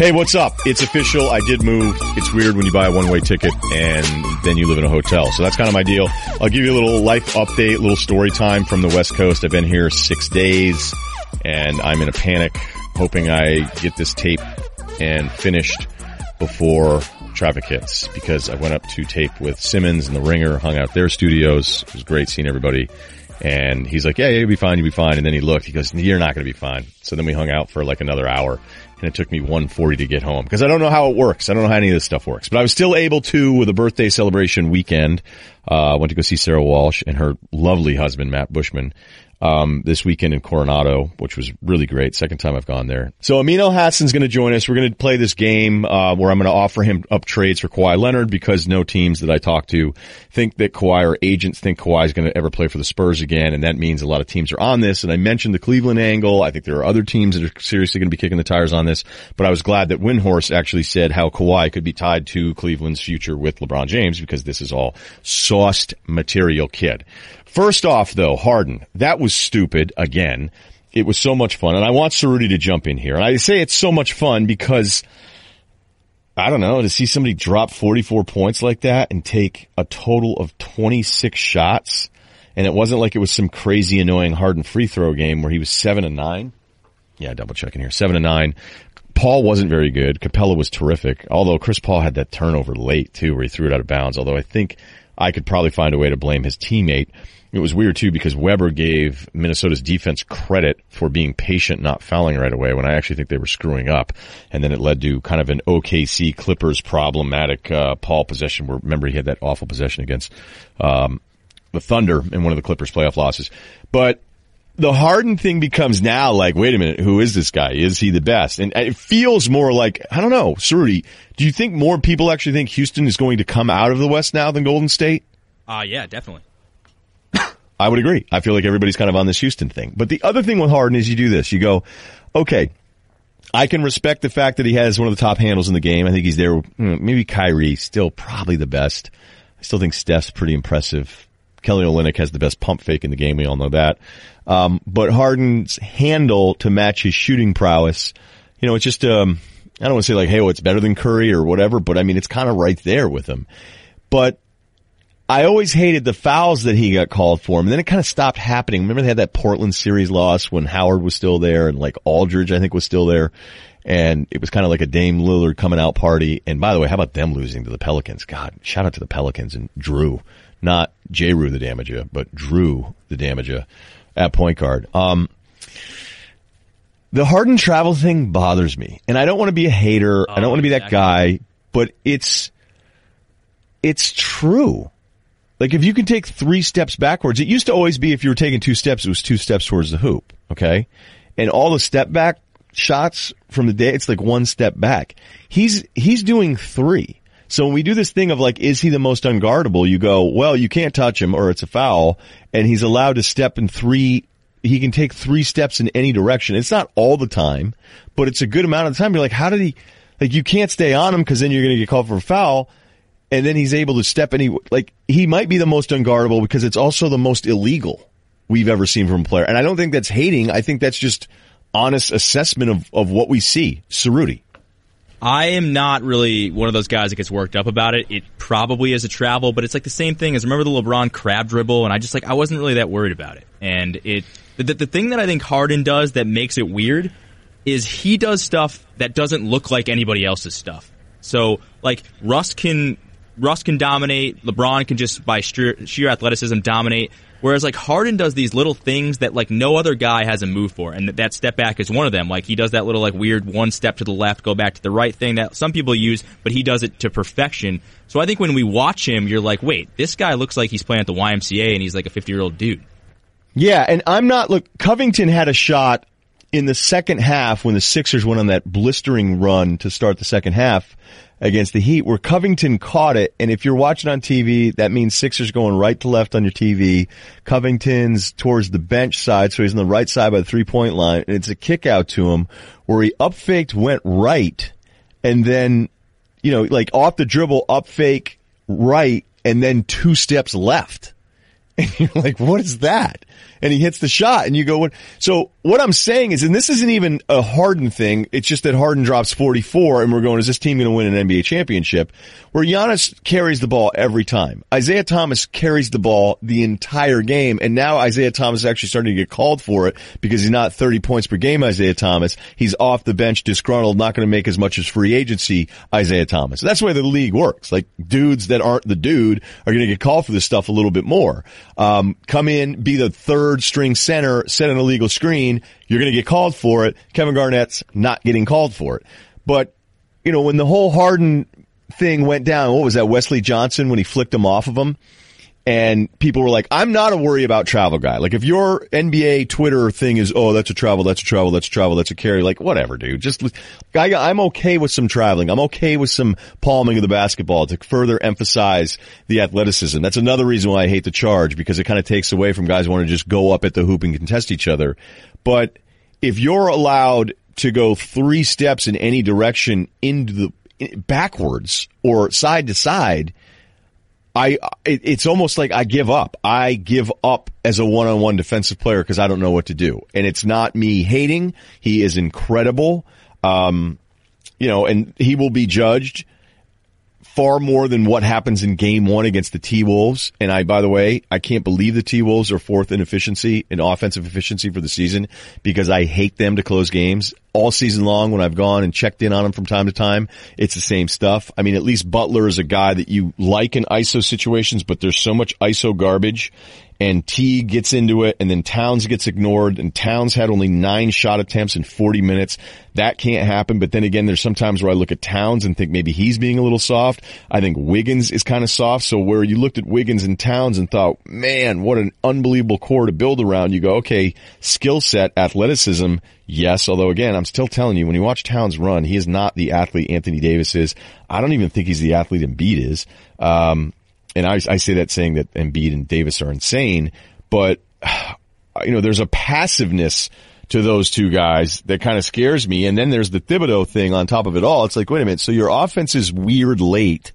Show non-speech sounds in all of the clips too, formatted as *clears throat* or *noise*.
Hey, what's up? It's official. I did move. It's weird when you buy a one-way ticket and then you live in a hotel. So that's kind of my deal. I'll give you a little life update, little story time from the West Coast. I've been here six days and I'm in a panic hoping I get this tape and finished before traffic hits because I went up to tape with Simmons and the Ringer, hung out their studios. It was great seeing everybody. And he's like, yeah, you'll be fine, you'll be fine. And then he looked, he goes, you're not going to be fine. So then we hung out for like another hour and it took me 140 to get home because I don't know how it works. I don't know how any of this stuff works, but I was still able to with a birthday celebration weekend. Uh, went to go see Sarah Walsh and her lovely husband, Matt Bushman um, this weekend in Coronado, which was really great. Second time I've gone there. So Amin Elhassan's going to join us. We're going to play this game uh, where I'm going to offer him up trades for Kawhi Leonard because no teams that I talk to think that Kawhi or agents think Kawhi is going to ever play for the Spurs again, and that means a lot of teams are on this. And I mentioned the Cleveland angle. I think there are other teams that are seriously going to be kicking the tires on this. But I was glad that Windhorst actually said how Kawhi could be tied to Cleveland's future with LeBron James because this is all sauced material, kid. First off, though, Harden, that was stupid again. It was so much fun, and I want Ceruti to jump in here. And I say it's so much fun because I don't know to see somebody drop 44 points like that and take a total of 26 shots, and it wasn't like it was some crazy annoying Harden free throw game where he was seven and nine. Yeah, double checking here, seven and nine. Paul wasn't very good. Capela was terrific, although Chris Paul had that turnover late too, where he threw it out of bounds. Although I think I could probably find a way to blame his teammate. It was weird too because Webber gave Minnesota's defense credit for being patient, not fouling right away when I actually think they were screwing up. And then it led to kind of an OKC Clippers problematic, uh, Paul possession where remember he had that awful possession against, um, the Thunder in one of the Clippers playoff losses. But the Harden thing becomes now like, wait a minute, who is this guy? Is he the best? And it feels more like, I don't know, Ceruti, do you think more people actually think Houston is going to come out of the West now than Golden State? Uh, yeah, definitely. I would agree. I feel like everybody's kind of on this Houston thing. But the other thing with Harden is you do this. You go, okay, I can respect the fact that he has one of the top handles in the game. I think he's there. Maybe Kyrie, still probably the best. I still think Steph's pretty impressive. Kelly Olynyk has the best pump fake in the game. We all know that. Um, but Harden's handle to match his shooting prowess, you know, it's just, um, I don't want to say like, hey, well, it's better than Curry or whatever, but I mean, it's kind of right there with him. But I always hated the fouls that he got called for, and then it kind of stopped happening. Remember they had that Portland series loss when Howard was still there and like Aldridge, I think, was still there. And it was kind of like a Dame Lillard coming out party. And by the way, how about them losing to the Pelicans? God, shout out to the Pelicans and Drew, not Jrue the Damager, but Drew the Damager at point guard. Um, the Harden travel thing bothers me, and I don't want to be a hater. Oh, I don't want to be that guy, but it's it's true. Like if you can take three steps backwards, it used to always be if you were taking two steps, it was two steps towards the hoop. Okay. And all the step back shots from the day, it's like one step back. He's, he's doing three. So when we do this thing of like, is he the most unguardable? You go, well, you can't touch him or it's a foul and he's allowed to step in three. He can take three steps in any direction. It's not all the time, but it's a good amount of the time. You're like, how did he, like you can't stay on him because then you're going to get called for a foul and then he's able to step any like he might be the most unguardable because it's also the most illegal we've ever seen from a player. And I don't think that's hating. I think that's just honest assessment of, of what we see. Ceruti. I am not really one of those guys that gets worked up about it. It probably is a travel, but it's like the same thing as remember the LeBron crab dribble, and I just like I wasn't really that worried about it. And it the, the thing that I think Harden does that makes it weird is he does stuff that doesn't look like anybody else's stuff. So like Russ can Russ can dominate. LeBron can just by sheer, sheer athleticism dominate. Whereas like Harden does these little things that like no other guy has a move for, and that step back is one of them. Like he does that little like weird one step to the left, go back to the right thing that some people use, but he does it to perfection. So I think when we watch him, you're like, wait, this guy looks like he's playing at the YMCA and he's like a 50 year old dude. Yeah, and I'm not look. Covington had a shot in the second half when the Sixers went on that blistering run to start the second half against the Heat where Covington caught it. And if you're watching on TV, that means Sixers going right to left on your TV. Covington's towards the bench side, so he's on the right side by the three point line. And it's a kick out to him where he up faked, went right, and then, you know, like off the dribble, up fake right, and then two steps left. *laughs* And you're like, what is that? And he hits the shot and you go, what? So what I'm saying is, and this isn't even a Harden thing. It's just that Harden drops 44 and we're going, is this team going to win an NBA championship? Where Giannis carries the ball every time. Isaiah Thomas carries the ball the entire game. And now Isaiah Thomas is actually starting to get called for it because he's not 30 points per game, Isaiah Thomas. He's off the bench, disgruntled, not going to make as much as free agency, Isaiah Thomas. That's the way the league works. Like dudes that aren't the dude are going to get called for this stuff a little bit more. Um, come in, be the third string center, set an illegal screen. You're going to get called for it. Kevin Garnett's not getting called for it. But, you know, when the whole Harden thing went down, what was that? Wesley Johnson when he flicked him off of him? And people were like, I'm not a worry about travel guy. Like if your NBA Twitter thing is, oh, that's a travel, that's a travel, that's a travel, that's a carry, like whatever, dude. Just, I, I'm okay with some traveling. I'm okay with some palming of the basketball to further emphasize the athleticism. That's another reason why I hate the charge because it kind of takes away from guys who want to just go up at the hoop and contest each other. But if you're allowed to go three steps in any direction into the backwards or side to side, I it, it's almost like I give up. I give up as a one-on-one defensive player because I don't know what to do. And it's not me hating. He is incredible. Um, you know, and he will be judged far more than what happens in game one against the T Wolves. And I, by the way, I can't believe the T Wolves are fourth in efficiency, in offensive efficiency for the season because I hate them to close games all season long when I've gone and checked in on them from time to time. It's the same stuff. I mean, at least Butler is a guy that you like in ISO situations, but there's so much ISO garbage and T gets into it and then Towns gets ignored and Towns had only nine shot attempts in 40 minutes. That can't happen. But then again, there's sometimes where I look at Towns and think maybe he's being a little soft. I think Wiggins is kind of soft. So where you looked at Wiggins and Towns and thought, man, what an unbelievable core to build around. You go, okay, skill set, athleticism. Yes. Although again, I'm still telling you, when you watch Towns run, he is not the athlete Anthony Davis is. I don't even think he's the athlete Embiid is. Um, and I, I say that saying that Embiid and Davis are insane, but *sighs* you know, there's a passiveness to those two guys that kind of scares me. And then there's the Thibodeau thing on top of it all. It's like, wait a minute. So your offense is weird late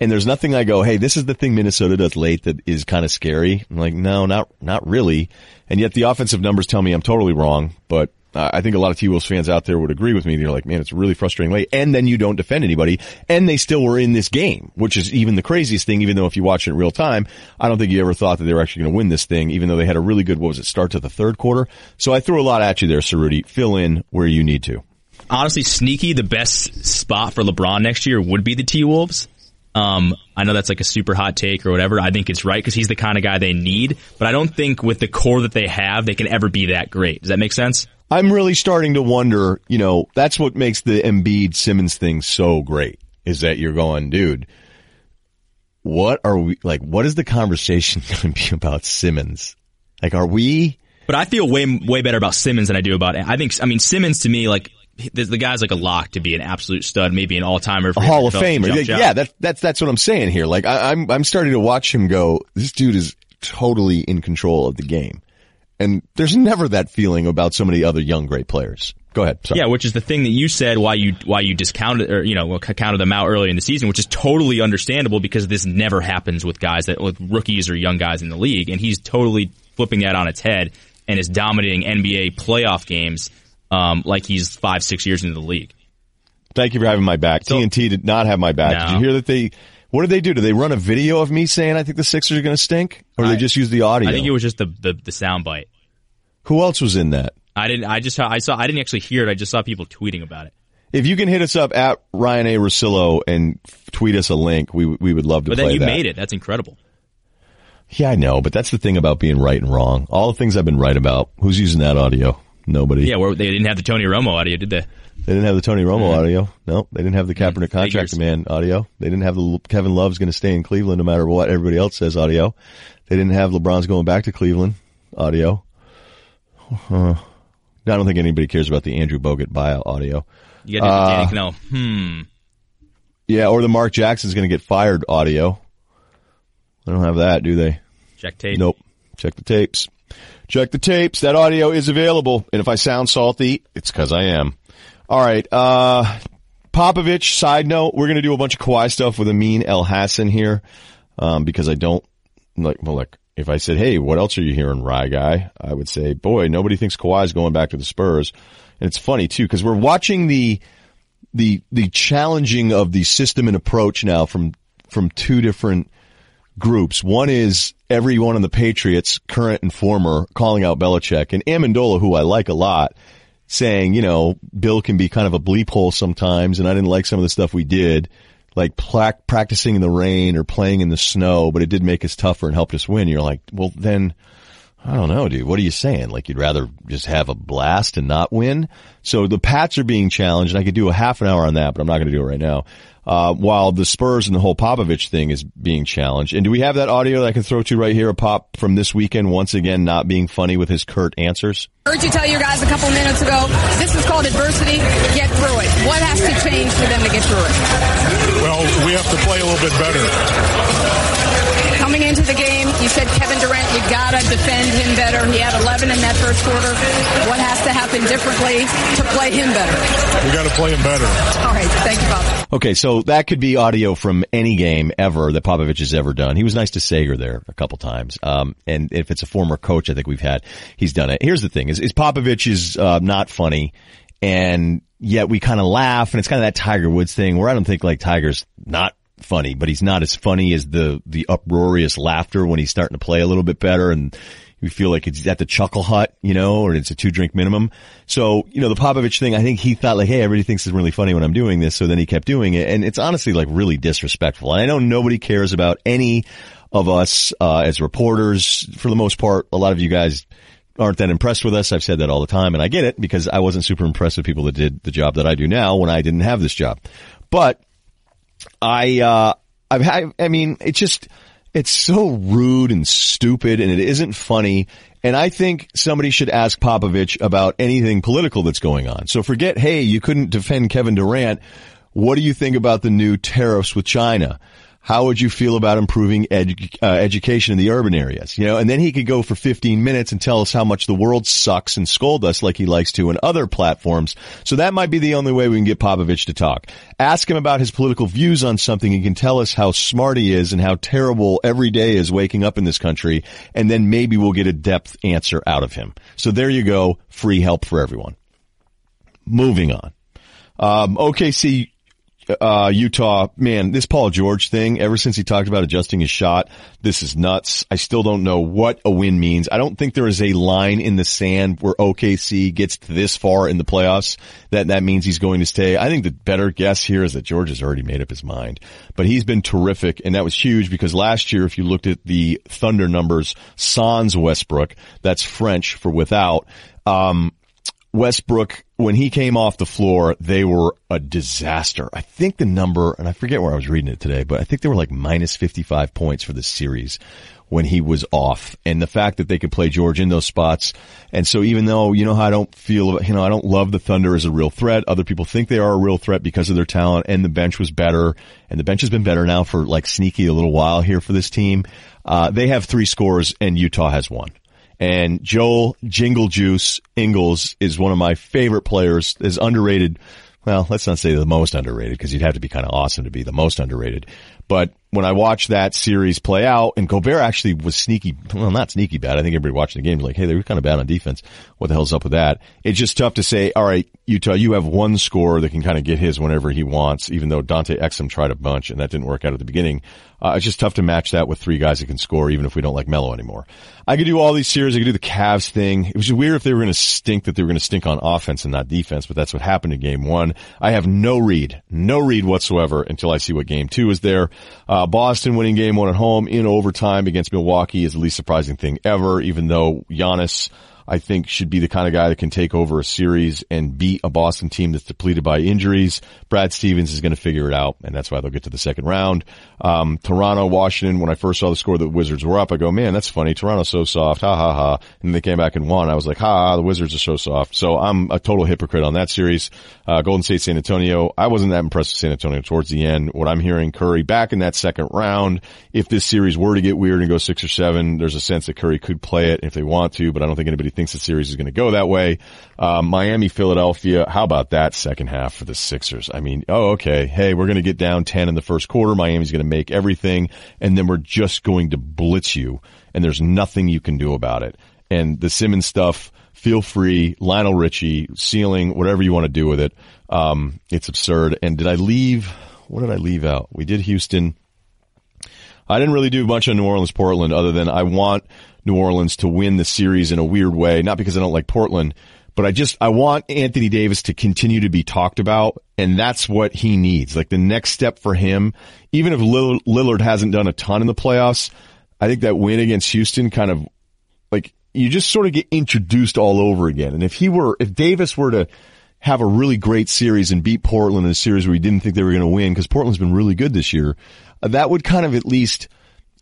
and there's nothing I go, Hey, this is the thing Minnesota does late that is kind of scary. I'm like, no, not, not really. And yet the offensive numbers tell me I'm totally wrong, but uh, I think a lot of T-Wolves fans out there would agree with me. They're like, man, it's really frustrating late. And then you don't defend anybody. And they still were in this game, which is even the craziest thing, even though if you watch it in real time, I don't think you ever thought that they were actually going to win this thing, even though they had a really good, what was it, start to the third quarter. So I threw a lot at you there, Cerruti. Fill in where you need to. Honestly, sneaky, the best spot for LeBron next year would be the T-Wolves. Um, I know that's like a super hot take or whatever. I think it's right because he's the kind of guy they need, but I don't think with the core that they have, they can ever be that great. Does that make sense? I'm really starting to wonder, you know, that's what makes the Embiid Simmons thing so great is that you're going, dude, what are we, like, what is the conversation *laughs* going to be about Simmons? Like, are we? But I feel way, way better about Simmons than I do about, I think, I mean, Simmons to me, like, the, the guy's like a lock to be an absolute stud, maybe an all timer, a Hall of Famer. Jump. Yeah, that's that's that's what I'm saying here. Like I, I'm I'm starting to watch him go. This dude is totally in control of the game. And there's never that feeling about so many other young great players. Go ahead. Sorry. Yeah, which is the thing that you said why you why you discounted or you know counted them out early in the season, which is totally understandable because this never happens with guys that with rookies or young guys in the league, and he's totally flipping that on its head and is dominating NBA playoff games um, like he's five six years into the league. Thank you for having my back. So, TNT did not have my back. No. Did you hear that they what did they do? Do they run a video of me saying I think the Sixers are going to stink, or I, they just use the audio? I think it was just the the, the sound bite. Who else was in that? I didn't. I just I saw. I didn't actually hear it. I just saw people tweeting about it. If you can hit us up at Ryen A. Russillo and tweet us a link, we we would love to. But then you that. made it. That's incredible. Yeah, I know, but that's the thing about being right and wrong. All the things I've been right about. Who's using that audio? Nobody. Yeah, where they didn't have the Tony Romo audio, did they? They didn't have the Tony Romo mm-hmm. audio. No, they didn't have the mm-hmm. Kaepernick contract demand audio. They didn't have the Kevin Love's going to stay in Cleveland no matter what everybody else says audio. They didn't have LeBron's going back to Cleveland audio. Uh, I don't think anybody cares about the Andrew Bogut bio audio. You got uh, Danny Kanell. Hmm. Yeah, or the Mark Jackson's going to get fired audio. They don't have that, do they? Check tape. Nope. Check the tapes. Check the tapes. That audio is available. And if I sound salty, it's because I am. All right. Uh, Popovich, side note, we're going to do a bunch of Kawhi stuff with Amin Elhassan here, um, because I don't like, well, like, if I said, Hey, what else are you hearing, Rye guy? I would say, boy, nobody thinks Kawhi's going back to the Spurs. And it's funny too, cause we're watching the, the, the challenging of the system and approach now from, from two different groups. One is everyone on the Patriots, current and former, calling out Belichick and Amendola, who I like a lot, saying, you know, Bill can be kind of a bleep hole sometimes and I didn't like some of the stuff we did like pla- practicing in the rain or playing in the snow, but it did make us tougher and helped us win. You're like, well, then I don't know, dude. What are you saying? Like you'd rather just have a blast and not win? So the Pats are being challenged and I could do a half an hour on that, but I'm not going to do it right now. Uh, while the Spurs and the whole Popovich thing is being challenged. And do we have that audio that I can throw to right here? A pop from this weekend once again not being funny with his curt answers. I Heard you tell your guys a couple minutes ago, this is called adversity. Get through it. What has to change for them to get through it? Well, we have to play a little bit better. Coming into the game, you said Kevin Durant, you gotta defend him better. He had 11 in that first quarter. What has to happen differently to play him better? We gotta play him better. All right. Thank you, Bob. Okay, so that could be audio from any game ever that Popovich has ever done. He was nice to Sager there a couple times. Um, and if it's a former coach, I think we've had, he's done it. Here's the thing is, is Popovich is, uh, not funny and yet we kind of laugh and it's kind of that Tiger Woods thing where I don't think like Tiger's not funny, but he's not as funny as the, the uproarious laughter when he's starting to play a little bit better and you feel like it's at the chuckle hut, you know, or it's a two drink minimum. So, you know, the Popovich thing, I think he thought like, hey, everybody thinks it's really funny when I'm doing this. So then he kept doing it. And it's honestly like really disrespectful. And I know nobody cares about any of us, uh, as reporters. For the most part, a lot of you guys aren't that impressed with us. I've said that all the time and I get it because I wasn't super impressed with people that did the job that I do now when I didn't have this job. But I, uh, I've had, I mean, it's just, it's so rude and stupid and it isn't funny. And I think somebody should ask Popovich about anything political that's going on. So forget, hey, you couldn't defend Kevin Durant. What do you think about the new tariffs with China? How would you feel about improving uh, education in the urban areas? You know, and then he could go for 15 minutes and tell us how much the world sucks and scold us like he likes to in other platforms. So that might be the only way we can get Popovich to talk. Ask him about his political views on something. He can tell us how smart he is and how terrible every day is waking up in this country. And then maybe we'll get a depth answer out of him. So there you go. Free help for everyone. Moving on. Um, OKC uh, Utah, man, this Paul George thing, ever since he talked about adjusting his shot, this is nuts. I still don't know what a win means. I don't think there is a line in the sand where OKC gets this far in the playoffs that that means he's going to stay. I think the better guess here is that George has already made up his mind, but he's been terrific. And that was huge because last year, if you looked at the Thunder numbers, Sans Westbrook, that's French for without, um, Westbrook, when he came off the floor, they were a disaster. I think the number, and I forget where I was reading it today, but I think they were like minus 55 points for the series when he was off. And the fact that they could play George in those spots. And so even though, you know, how I don't feel, you know, I don't love the Thunder as a real threat. Other people think they are a real threat because of their talent and the bench was better. And the bench has been better now for like sneaky a little while here for this team. Uh, they have three scores and Utah has one. And Joel Jingle Juice Ingles is one of my favorite players, is underrated. Well, let's not say the most underrated because you'd have to be kind of awesome to be the most underrated. But when I watched that series play out, and Gobert actually was sneaky, well, not sneaky bad. I think everybody watching the game was like, hey, they were kind of bad on defense. What the hell's up with that? It's just tough to say, all right, Utah, you have one scorer that can kind of get his whenever he wants, even though Dante Exum tried a bunch and that didn't work out at the beginning. Uh, it's just tough to match that with three guys that can score, even if we don't like Melo anymore. I could do all these series. I could do the Cavs thing. It was weird if they were going to stink that they were going to stink on offense and not defense, but that's what happened in game one. I have no read, no read whatsoever until I see what game two is there. Uh, Boston winning game one at home in overtime against Milwaukee is the least surprising thing ever, even though Giannis I think should be the kind of guy that can take over a series and beat a Boston team that's depleted by injuries. Brad Stevens is going to figure it out, and that's why they'll get to the second round. Um, Toronto, Washington, when I first saw the score, the Wizards were up. I go, man, that's funny. Toronto's so soft. Ha ha ha. And they came back and won. I was like, ha, the Wizards are so soft. So I'm a total hypocrite on that series. Uh, Golden State, San Antonio. I wasn't that impressed with San Antonio towards the end. What I'm hearing, Curry back in that second round. If this series were to get weird and go six or seven, there's a sense that Curry could play it if they want to, but I don't think anybody thinks the series is going to go that way. Uh, Miami, Philadelphia. How about that second half for the Sixers? I mean, oh, okay. Hey, we're going to get down 10 in the first quarter. Miami's going to make everything and then we're just going to blitz you and there's nothing you can do about it. And the Simmons stuff, feel free, Lionel Richie, ceiling, whatever you want to do with it. Um, it's absurd. And did I leave? What did I leave out? We did Houston. I didn't really do much of New Orleans, Portland, other than I want New Orleans to win the series in a weird way. Not because I don't like Portland, but I just, I want Anthony Davis to continue to be talked about. And that's what he needs. Like the next step for him, even if Lillard hasn't done a ton in the playoffs, I think that win against Houston kind of like you just sort of get introduced all over again. And if he were, if Davis were to have a really great series and beat Portland in a series where he didn't think they were going to win because Portland's been really good this year, that would kind of at least,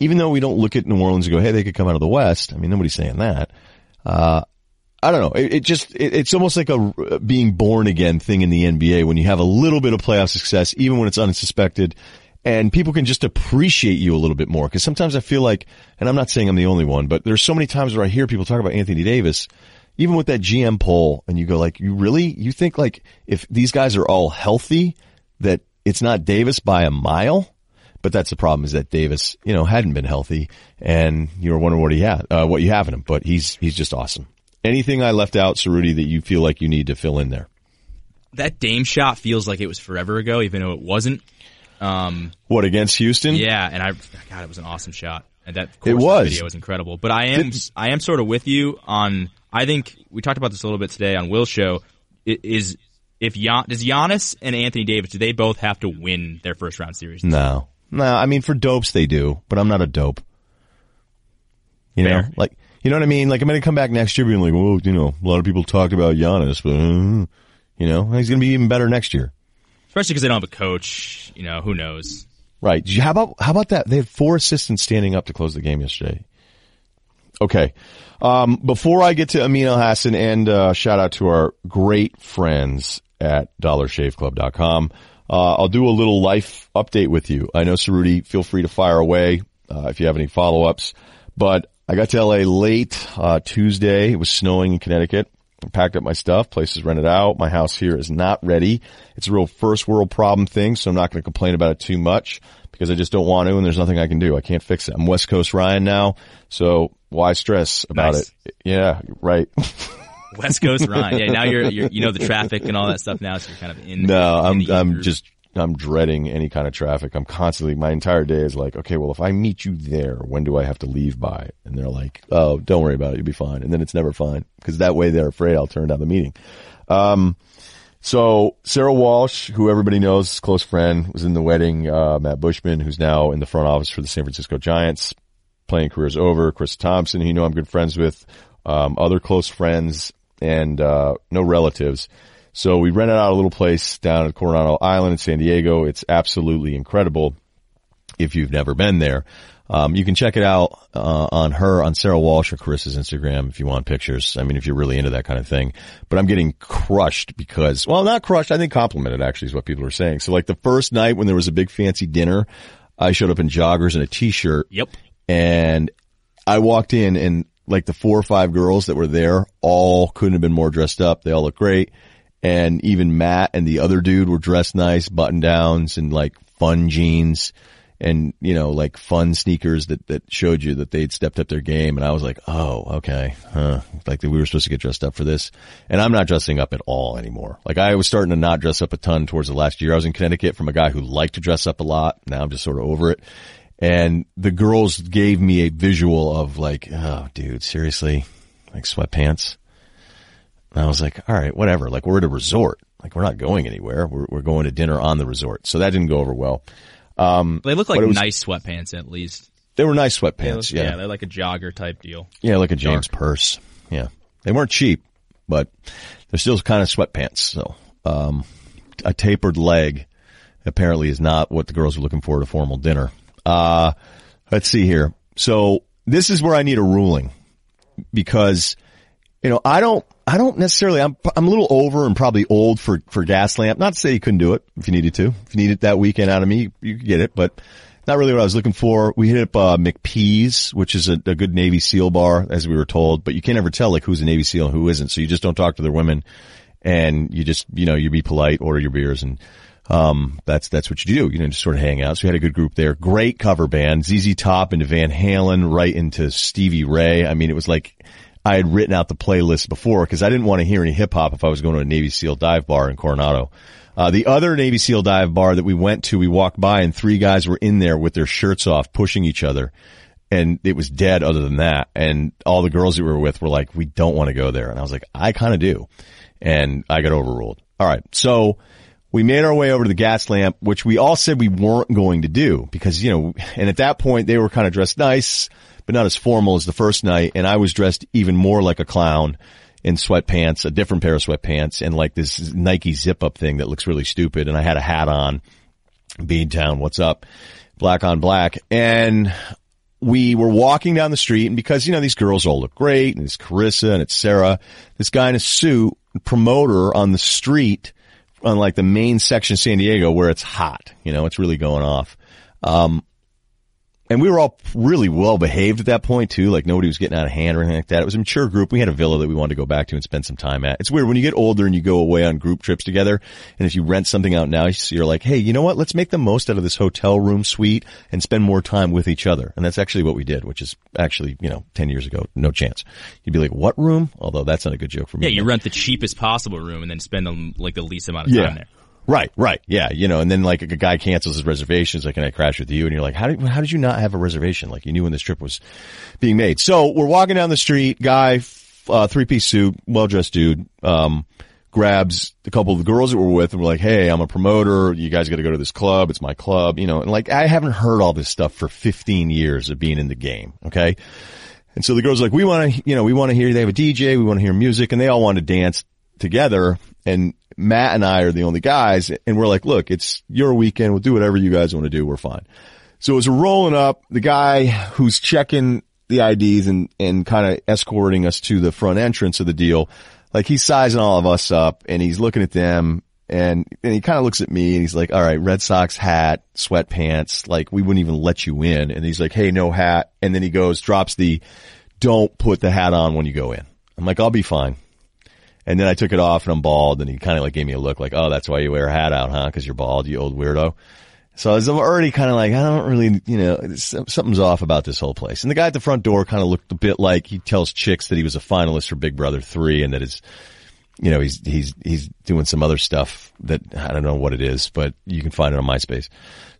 even though we don't look at New Orleans and go, hey, they could come out of the West. I mean, nobody's saying that. Uh, I don't know. It, it just, it, it's almost like a uh, being born again thing in the NBA when you have a little bit of playoff success, even when it's unsuspected and people can just appreciate you a little bit more. Cause sometimes I feel like, and I'm not saying I'm the only one, but there's so many times where I hear people talk about Anthony Davis, even with that GM poll, and you go like, you really, you think like if these guys are all healthy, that it's not Davis by a mile? But that's the problem is that Davis, you know, hadn't been healthy and you were wondering what he had, uh, what you have in him, but he's, he's just awesome. Anything I left out, Ceruti, that you feel like you need to fill in there? That Dame shot feels like it was forever ago, even though it wasn't. Um, what against Houston? Yeah, and I God, it was an awesome shot, and that it was video was incredible. But I am it, I am sort of with you on. I think we talked about this a little bit today on Will's show. Is if Gian, does Giannis and Anthony Davis do they both have to win their first round series? No, no. I mean, for dopes they do, but I'm not a dope. You Fair. know, like you know what I mean. Like I'm going to come back next year being like, well, you know, a lot of people talked about Giannis, but uh, you know, he's going to be even better next year especially because they don't have a coach. You know, who knows? Right. How about how about that? They had four assistants standing up to close the game yesterday. Okay. Um, before I get to Amin Elhassan and uh, shout out to our great friends at dollarshaveclub.com, uh, I'll do a little life update with you. I know, Ceruti, feel free to fire away uh, if you have any follow-ups. But I got to LA late uh, Tuesday. It was snowing in Connecticut I packed up my stuff. Place is rented out. My house here is not ready. It's a real first world problem thing, so I'm not going to complain about it too much because I just don't want to and there's nothing I can do. I can't fix it. I'm West Coast Ryen now, so why stress about nice. it? Yeah, right. *laughs* West Coast Ryen. Yeah, now you're, you're, you know the traffic and all that stuff now, so you're kind of in. No, I'm I'm just I'm dreading any kind of traffic. I'm constantly, my entire day is like, okay, well, if I meet you there, when do I have to leave by? And they're like, oh, don't worry about it. You'll be fine. And then it's never fine because that way they're afraid I'll turn down the meeting. Um, so Sarah Walsh, who everybody knows, close friend, was in the wedding. Uh, Matt Bushman, who's now in the front office for the San Francisco Giants, playing careers over. Chris Thompson, who you know I'm good friends with, um, other close friends and, uh, no relatives. So we rented out a little place down at Coronado Island in San Diego. It's absolutely incredible if you've never been there. Um, you can check it out uh, on her, on Sarah Walsh or Chris's Instagram if you want pictures. I mean, if you're really into that kind of thing. But I'm getting crushed because, well, not crushed. I think complimented actually is what people are saying. So like the first night when there was a big fancy dinner, I showed up in joggers and a t-shirt. Yep. And I walked in and like the four or five girls that were there all couldn't have been more dressed up. They all look great and even Matt and the other dude were dressed nice, button downs and like fun jeans and, you know, like fun sneakers that, that showed you that they'd stepped up their game. And I was like, oh, okay. Huh. Like we were supposed to get dressed up for this. And I'm not dressing up at all anymore. Like I was starting to not dress up a ton towards the last year. I was in Connecticut from a guy who liked to dress up a lot. Now I'm just sort of over it. And the girls gave me a visual of like, oh dude, seriously? Like sweatpants? And I was like, all right, whatever. Like we're at a resort. Like we're not going anywhere. We're, we're going to dinner on the resort. So that didn't go over well. Um, they look like was, nice sweatpants at least. They were nice sweatpants. Look, yeah. yeah. They're like a jogger type deal. Yeah. Like a James Dark. purse. Yeah. They weren't cheap, but they're still kind of sweatpants. So, um, a tapered leg apparently is not what the girls are looking for at a formal dinner. Uh, let's see here. So this is where I need a ruling because, you know, I don't, I don't necessarily. I'm I'm a little over and probably old for for Gaslamp. Not to say you couldn't do it if you needed to. If you needed that weekend out of me, you could get it, but not really what I was looking for. We hit up uh, McP's, which is a, a, good Navy SEAL bar, as we were told, but you can't ever tell like who's a Navy SEAL and who isn't. So you just don't talk to their women, and you just you know you be polite, order your beers, and um, that's that's what you do. You know, just sort of hang out. So we had a good group there. Great cover band, ZZ Top into Van Halen, right into Stevie Ray. I mean, it was like I had written out the playlist before because I didn't want to hear any hip hop if I was going to a Navy SEAL dive bar in Coronado. Uh, the other Navy SEAL dive bar that we went to, we walked by and three guys were in there with their shirts off, pushing each other. And it was dead other than that. And all the girls that we were with were like, we don't want to go there. And I was like, I kind of do. And I got overruled. All right. So we made our way over to the Gaslamp, which we all said we weren't going to do because, you know, and at that point they were kind of dressed nice, but not as formal as the first night. And I was dressed even more like a clown in sweatpants, a different pair of sweatpants and like this Nike zip up thing that looks really stupid. And I had a hat on, Beantown, what's up? Black on black. And we were walking down the street and because, you know, these girls all look great and it's Carissa and it's Sarah, this guy in a suit, promoter on the street, on like the main section San Diego where it's hot. You know, it's really going off. Um, and we were all really well behaved at that point too. Like nobody was getting out of hand or anything like that. It was a mature group. We had a villa that we wanted to go back to and spend some time at. It's weird when you get older and you go away on group trips together. And if you rent something out now, you're like, Hey, you know what? Let's make the most out of this hotel room suite and spend more time with each other. And that's actually what we did, which is actually, you know, 10 years ago, no chance. You'd be like, what room? Although that's not a good joke for me. Yeah, you rent the cheapest possible room and then spend like the least amount of time there. Right, right. Yeah. You know, and then like a guy cancels his reservations, like, can I crash with you? And you're like, how did, how did you not have a reservation? Like you knew when this trip was being made. So we're walking down the street, guy, uh, three piece suit, well dressed dude, um, grabs a couple of the girls that we're with and we're like, Hey, I'm a promoter. You guys got to go to this club. It's my club, you know, and like I haven't heard all this stuff for 15 years of being in the game. Okay. And so the girls like, we want to, you know, we want to hear, they have a DJ, we want to hear music and they all want to dance together. And Matt and I are the only guys and we're like, look, it's your weekend. We'll do whatever you guys want to do. We're fine. So as we're rolling up, the guy who's checking the IDs and, and kind of escorting us to the front entrance of the deal, like he's sizing all of us up and he's looking at them and, and he kind of looks at me and he's like, all right, Red Sox hat, sweatpants, like we wouldn't even let you in. And he's like, hey, no hat. And then he goes, drops the, don't put the hat on when you go in. I'm like, I'll be fine. And then I took it off and I'm bald and he kind of like gave me a look like, oh, that's why you wear a hat out, huh? Cause you're bald, you old weirdo. So I was already kind of like, I don't really, you know, something's off about this whole place. And the guy at the front door kind of looked a bit like he tells chicks that he was a finalist for Big Brother 3 and that his, you know, he's, he's, he's doing some other stuff that I don't know what it is, but you can find it on MySpace.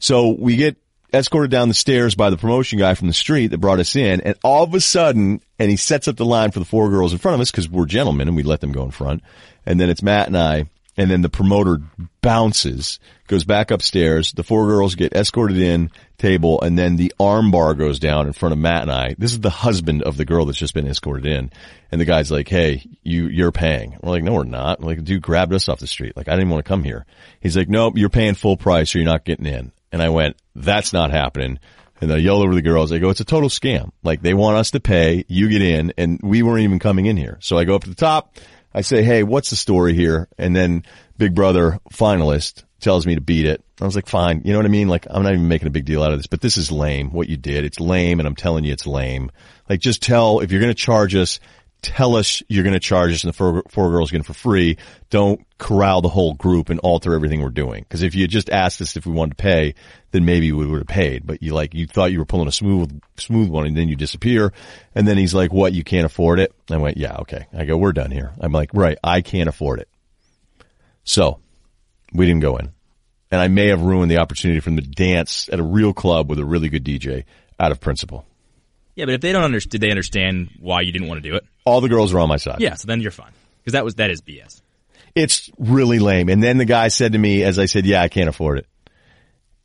So we get escorted down the stairs by the promotion guy from the street that brought us in. And all of a sudden, and he sets up the line for the four girls in front of us because we're gentlemen and we let them go in front. And then it's Matt and I. And then the promoter bounces, goes back upstairs. The four girls get escorted in table and then the arm bar goes down in front of Matt and I. This is the husband of the girl that's just been escorted in. And the guy's like, Hey, you, you're paying. We're like, no, we're not. Like, dude grabbed us off the street. Like, I didn't want to come here. He's like, nope, you're paying full price or you're not getting in. And I went, that's not happening. And I yelled over the girls. I go, it's a total scam. Like they want us to pay, you get in, and we weren't even coming in here. So I go up to the top. I say, hey, what's the story here? And then Big Brother finalist tells me to beat it. I was like, fine. You know what I mean? Like, I'm not even making a big deal out of this, but this is lame. What you did, it's lame, and I'm telling you, it's lame. Like, just tell if you're going to charge us, tell us you're going to charge us, and the four, four girls get for free. Don't corral the whole group and alter everything we're doing. Because if you just asked us if we wanted to pay, then maybe we would have paid. But you like, you thought you were pulling a smooth, smooth one, and then you disappear. And then he's like, "What? You can't afford it?" I went, "Yeah, okay." I go, "We're done here." I'm like, "Right, I can't afford it." So we didn't go in. And I may have ruined the opportunity them to dance at a real club with a really good DJ out of principle. Yeah, but if they don't understand, did they understand why you didn't want to do it? All the girls were on my side. Yeah, so then you're fine. Because that was, that is BS. It's really lame. And then the guy said to me, as I said, yeah, I can't afford it.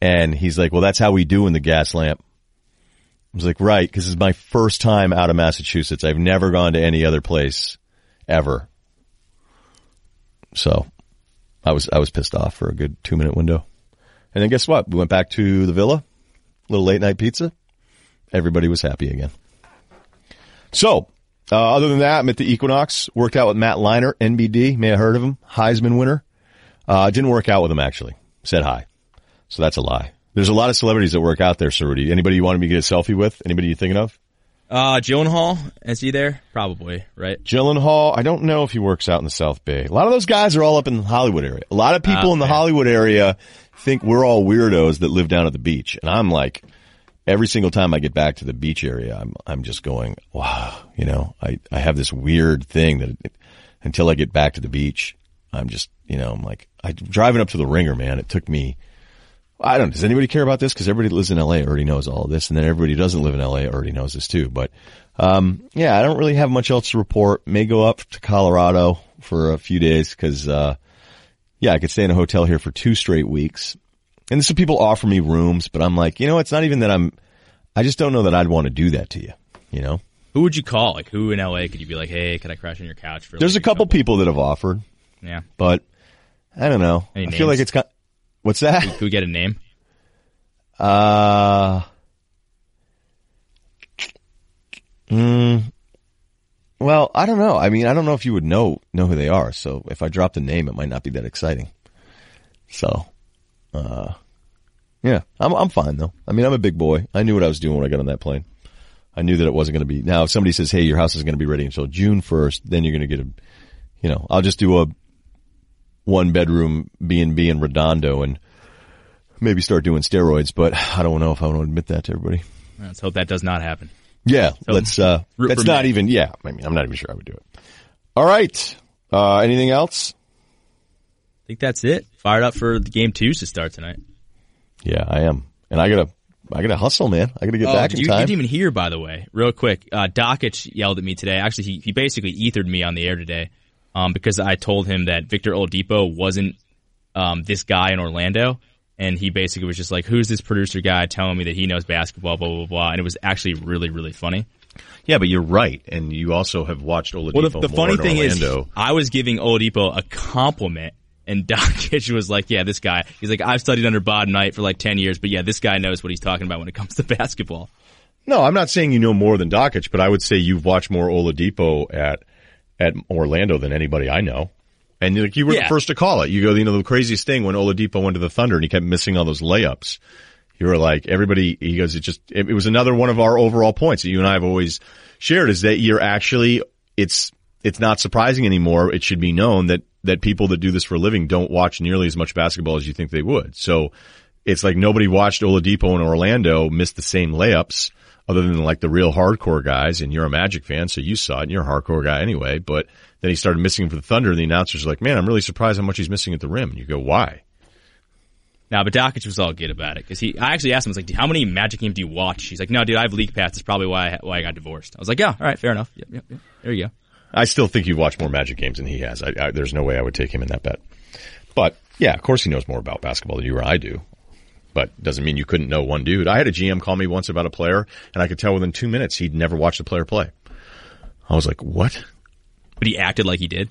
And he's like, well, that's how we do in the Gaslamp. I was like, right, because this is my first time out of Massachusetts. I've never gone to any other place ever. So I was, I was pissed off for a good two minute window. And then guess what? We went back to the villa, little late night pizza. Everybody was happy again. So, uh, other than that, I'm at the Equinox. Worked out with Matt Leinart, NBD. May have heard of him. Heisman winner. Uh, didn't work out with him actually. Said hi. So that's a lie. There's a lot of celebrities that work out there, Cerruti. Anybody you wanted me to get a selfie with? Anybody you thinking of? Uh, Gyllenhaal, is he there? Probably, right? Gyllenhaal, I don't know if he works out in the South Bay. A lot of those guys are all up in the Hollywood area. A lot of people Ah, in the okay. Hollywood area think we're all weirdos that live down at the beach. And I'm like, every single time I get back to the beach area, I'm, I'm just going, wow, you know, I, I have this weird thing that it, until I get back to the beach, I'm just, you know, I'm like, I driving up to the ringer, man. It took me, I don't, does anybody care about this? Cause everybody that lives in LA already knows all of this. And then everybody doesn't live in LA already knows this too. But, um, yeah, I don't really have much else to report. May go up to Colorado for a few days cause, uh, yeah, I could stay in a hotel here for two straight weeks. And some people offer me rooms, but I'm like, you know, it's not even that I'm, I just don't know that I'd want to do that to you, you know? Who would you call? Like, who in LA could you be like, hey, could I crash on your couch for? There's a like, couple people that have offered, Yeah. but I don't know. Any I feel like it's kind, what's that? Could we get a name? Uh, mm, well, I don't know. I mean, I don't know if you would know know who they are. So if I drop the name, it might not be that exciting. So, uh, yeah, I'm I'm fine though. I mean, I'm a big boy. I knew what I was doing when I got on that plane. I knew that it wasn't going to be. Now, if somebody says, "Hey, your house is going to be ready until June 1st," then you're going to get a, you know, I'll just do a one bedroom B and B in Redondo and maybe start doing steroids. But I don't know if I want to admit that to everybody. Let's hope that does not happen. Yeah, let's. uh That's not me. even. Yeah, I mean, I'm not even sure I would do it. All right. Uh Anything else? I think that's it. Fired up for the game twos to start tonight. Yeah, I am, and I gotta, I gotta hustle, man. I gotta get Oh, back did in you, you didn't even hear, by the way, real quick. Uh, Dakich yelled at me today. Actually, he, he basically ethered me on the air today um, because I told him that Victor Oladipo wasn't um, this guy in Orlando. And he basically was just like, who's this producer guy telling me that he knows basketball, blah, blah, blah. And it was actually really, really funny. yeah, but you're right, and you also have watched Oladipo Well, the, the more funny in thing Orlando. is, I was giving Oladipo a compliment, and Dakich *laughs* was like, "Yeah, this guy." He's like, "I've studied under Bob Knight for like ten years, but yeah, this guy knows what he's talking about when it comes to *laughs* basketball." No, I'm not saying you know more than Dakich, but I would say you've watched more Oladipo at at Orlando than anybody I know. And like you were the first to call it. You go, you know, the craziest thing when Oladipo went to the Thunder and he kept missing all those layups. You were like, everybody, he goes, it just, it, it was another one of our overall points that you and I have always shared is that you're actually, it's, it's not surprising anymore. It should be known that, that people that do this for a living don't watch nearly as much basketball as you think they would. So it's like nobody watched Oladipo in Orlando miss the same layups other than like the real hardcore guys. And you're a Magic fan, so you saw it and you're a hardcore guy anyway. But then he started missing for the Thunder and the announcers are like, man, I'm really surprised how much he's missing at the rim. And you go, why? Now, but Dakich was all good about it because he. I actually asked him, I was like, "How many Magic games do you watch?" He's like, "No, dude, I have league pass. That's probably why I, why I got divorced." I was like, "Yeah, all right, fair enough. Yep, yep, yep. There you go." I still think you've watched more Magic games than he has. I, I, there's no way I would take him in that bet. But yeah, of course he knows more about basketball than you or I do. But doesn't mean you couldn't know one dude. I had a GM call me once about a player, and I could tell within two minutes he'd never watched a player play. I was like, what? But he acted like he did.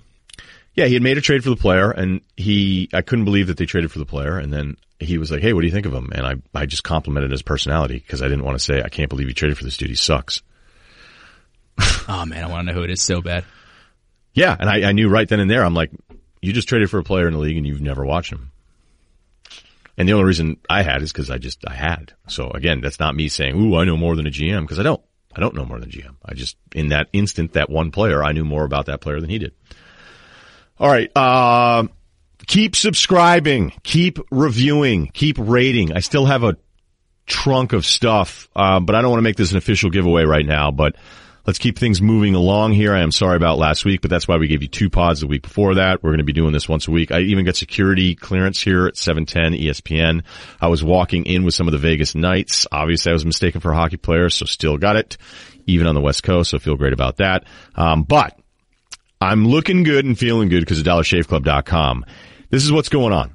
Yeah, he had made a trade for the player, and he I couldn't believe that they traded for the player, and then he was like, "Hey, what do you think of him?" And I I just complimented his personality because I didn't want to say, "I can't believe you traded for this dude. He sucks." *laughs* Oh man, I want to know who it is so bad. Yeah, and I, I knew right then and there. I'm like, "You just traded for a player in the league, and you've never watched him." And the only reason I had is because I just I had. So again, that's not me saying, "Ooh, I know more than a GM," because I don't. I don't know more than GM. I just in that instant, that one player, I knew more about that player than he did. All right. Uh, keep subscribing, keep reviewing, keep rating. I still have a trunk of stuff, um, but I don't want to make this an official giveaway right now. But let's keep things moving along here. I am sorry about last week, but that's why we gave you two pods the week before that. We're going to be doing this once a week. I even got security clearance here at 710 ESPN. I was walking in with some of the Vegas Knights. Obviously, I was mistaken for a hockey player, so still got it, even on the West Coast. So feel great about that. Um, but I'm looking good and feeling good because of dollarshaveclub.com. This is what's going on.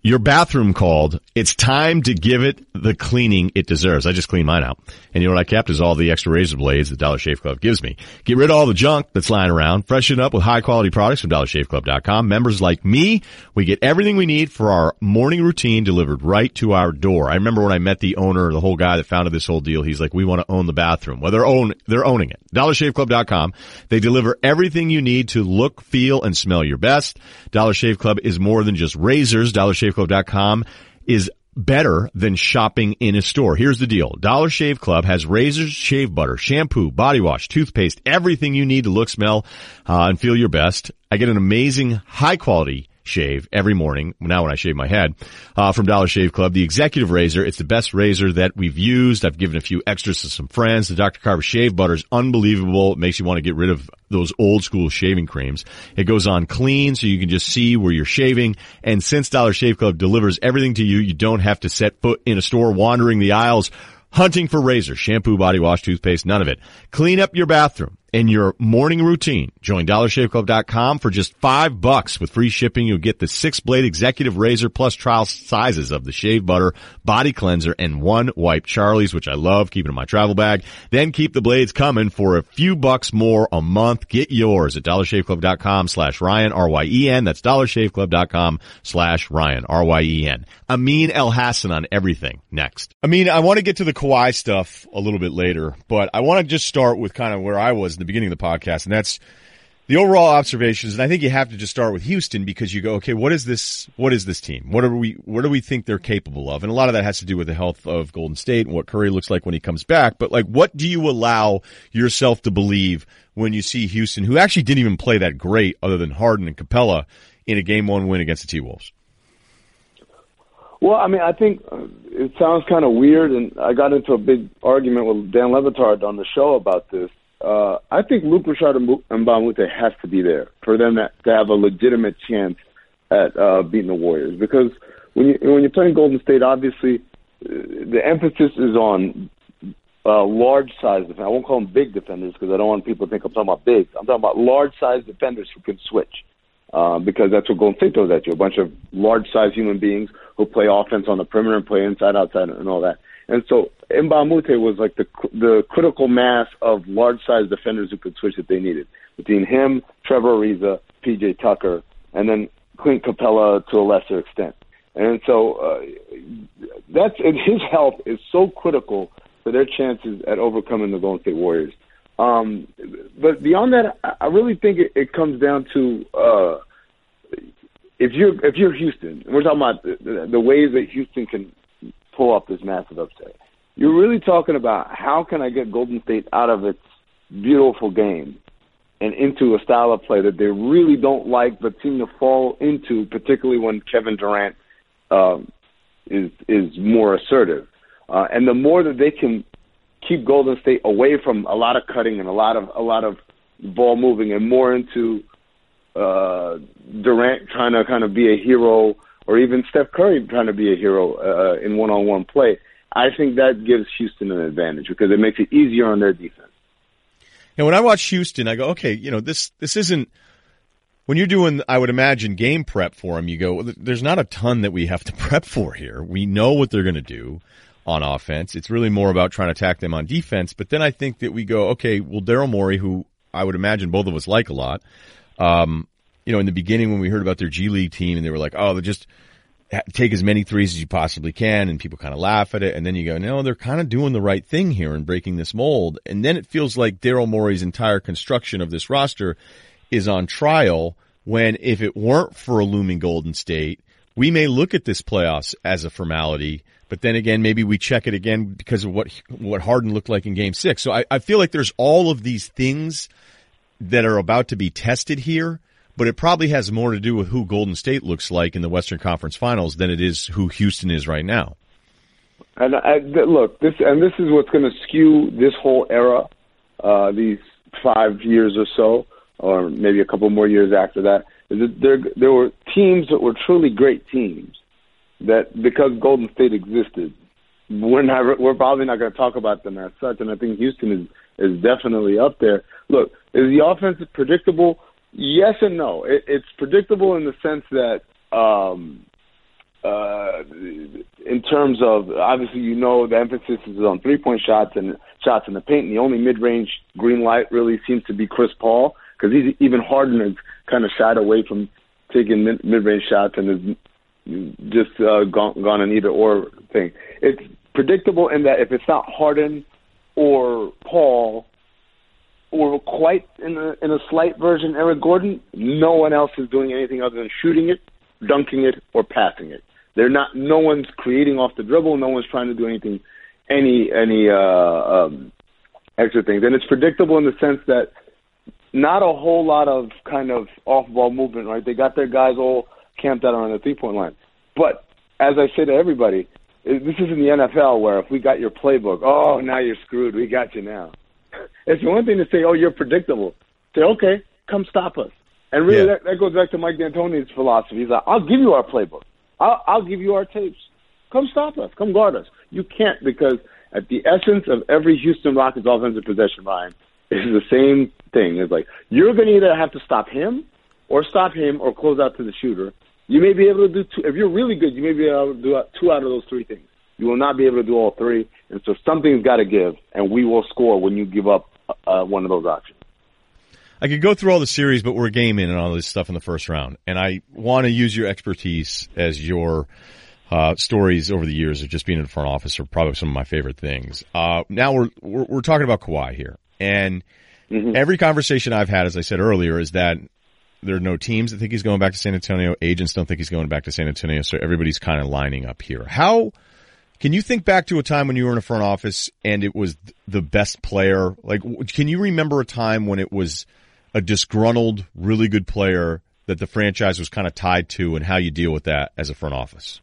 Your bathroom called. It's time to give it the cleaning it deserves. I just cleaned mine out. And you know what I kept is all the extra razor blades that Dollar Shave Club gives me. Get rid of all the junk that's lying around. Freshen up with high quality products from dollarshaveclub.com. Members like me, we get everything we need for our morning routine delivered right to our door. I remember when I met the owner, the whole guy that founded this whole deal, he's like, we want to own the bathroom. Well, they're own, they're owning it. DollarShaveClub.com. They deliver everything you need to look, feel, and smell your best. Dollar Shave Club is more than just razors. DollarShaveClub.com is better than shopping in a store. Here's the deal. Dollar Shave Club has razors, shave butter, shampoo, body wash, toothpaste, everything you need to look, smell, uh, and feel your best. I get an amazing high quality shave every morning. Now when I shave my head, uh, from Dollar Shave Club, the executive razor. It's the best razor that we've used. I've given a few extras to some friends. The Dr. Carver shave butter is unbelievable. It makes you want to get rid of those old school shaving creams. It goes on clean so you can just see where you're shaving. And since Dollar Shave Club delivers everything to you, you don't have to set foot in a store wandering the aisles hunting for razor, shampoo, body wash, toothpaste, none of it. Clean up your bathroom in your morning routine. Join dollarshaveclub.com for just five bucks with free shipping. You'll get the six blade executive razor plus trial sizes of the shave butter, body cleanser, and one wipe Charlie's, which I love, keeping in my travel bag. Then keep the blades coming for a few bucks more a month. Get yours at dollarshaveclub.com slash Ryen, R-Y-E-N. That's dollarshaveclub.com slash Ryen, R-Y-E-N. Amin Elhassan on everything next. I mean, I want to get to the Kawhi stuff a little bit later, but I want to just start with kind of where I was the beginning of the podcast, and that's the overall observations. And I think you have to just start with Houston because you go, okay, what is this? What is this team? What are we? What do we think they're capable of? And a lot of that has to do with the health of Golden State and what Curry looks like when he comes back. But like, what do you allow yourself to believe when you see Houston, who actually didn't even play that great, other than Harden and Capela, in a game one win against the T Wolves? Well, I mean, I think uh, it sounds kind of weird, and I got into a big argument with Dan Le Batard on the show about this. Uh, I think Mbah a Moute has to be there for them to, have a legitimate chance at uh, beating the Warriors. Because when you when you're playing Golden State, obviously uh, the emphasis is on uh, large size defenders. I won't call them big defenders because I don't want people to think I'm talking about big. I'm talking about large size defenders who can switch. Uh, because that's what Golden State does at you. A bunch of large sized human beings who play offense on the perimeter and play inside, outside, and all that. And so a was like the the critical mass of large size defenders who could switch if they needed. Between him, Trevor Ariza, PJ Tucker, and then Clint Capela to a lesser extent. And so uh, that's and *laughs* his help is so critical for their chances at overcoming the Golden State Warriors. Um, but beyond that, I really think it, it comes down to uh, if you're if you're Houston, and we're talking about the, the ways that Houston can pull off this massive upset. You're really talking about how can I get Golden State out of its beautiful game and into a style of play that they really don't like but seem to fall into, particularly when Kevin Durant um, is is more assertive. Uh, and the more that they can keep Golden State away from a lot of cutting and a lot of a lot of ball moving and more into uh, Durant trying to kind of be a hero or even Steph Curry trying to be a hero uh, in one-on-one play, I think that gives Houston an advantage because it makes it easier on their defense. And when I watch Houston, I go, okay, you know, this this isn't when you're doing, I would imagine game prep for them. You go, there's not a ton that we have to *laughs* prep for here. We know what they're going to do on offense. It's really more about trying to attack them on defense. But then I think that we go, okay, well, Daryl Morey, who I would imagine both of us like a lot, um, you know, in the beginning when we heard about their G League team and they were like, oh, they just take as many threes as you possibly can and people kind of laugh at it. And then you go, no, they're kind of doing the right thing here and breaking this mold. And then it feels like Daryl Morey's entire construction of this roster is on trial when if it weren't for a looming Golden State, we may look at this playoffs as a formality, but then again, maybe we check it again because of what what Harden looked like in Game Six. So I, I feel like there's all of these things that are about to be tested here but it probably has more to do with who Golden State looks like in the Western Conference Finals than it is who Houston is right now. And I, look, this and this is what's going to skew this whole era, uh, these five years or so, or maybe a couple more years after that there there were teams that were truly great teams that because Golden State existed, we're not we're probably not going to talk about them as such. And I think Houston is is definitely up there. Look, is the offense predictable? Yes and no. It, it's predictable in the sense that, um, uh, in terms of obviously you know the emphasis is on three point shots and shots in the paint. And the only mid range green light really seems to be Chris Paul because he's even Harden has kind of shied away from taking mid range shots and has just uh, gone gone an either or thing. It's predictable in that if it's not Harden or Paul or quite in a, in a slight version, Eric Gordon, no one else is doing anything other than shooting it, dunking it, or passing it. They're not. No one's creating off the dribble. No one's trying to do anything, any any uh, um, extra things. And it's predictable in the sense that not a whole lot of kind of off ball movement. Right? They got their guys all camped out on the three point line. But as I say to everybody, this is in the NFL where if we got your playbook, oh now you're screwed. We got you now. It's one thing to say, oh you're predictable. Say okay, come stop us. And really, Yeah. that, that goes back to Mike D'Antoni's philosophy. He's like, I'll give you our playbook. I'll, I'll give you our tapes. Come stop us. Come guard us. You can't because at the essence of every Houston Rockets offensive possession, Ryen, is the same thing. It's like you're going to either have to stop him or stop him or close out to the shooter. You may be able to do two. If you're really good, you may be able to do two out of those three things. You will not be able to do all three, and so something's got to give, and we will score when you give up uh, one of those options. I could go through all the series, but we're game in and all this stuff in the first round. And I want to use your expertise as your uh, stories over the years of just being in the front office are probably some of my favorite things. Uh, now we're, we're we're talking about Kawhi here, and every conversation I've had, as I said earlier, is that there are no teams that think he's going back to San Antonio. Agents don't think he's going back to San Antonio, so everybody's kind of lining up here. How can you think back to a time when you were in a front office and it was the best player? Like, can you remember a time when it was a disgruntled, really good player that the franchise was kind of tied to, and how you deal with that as a front office?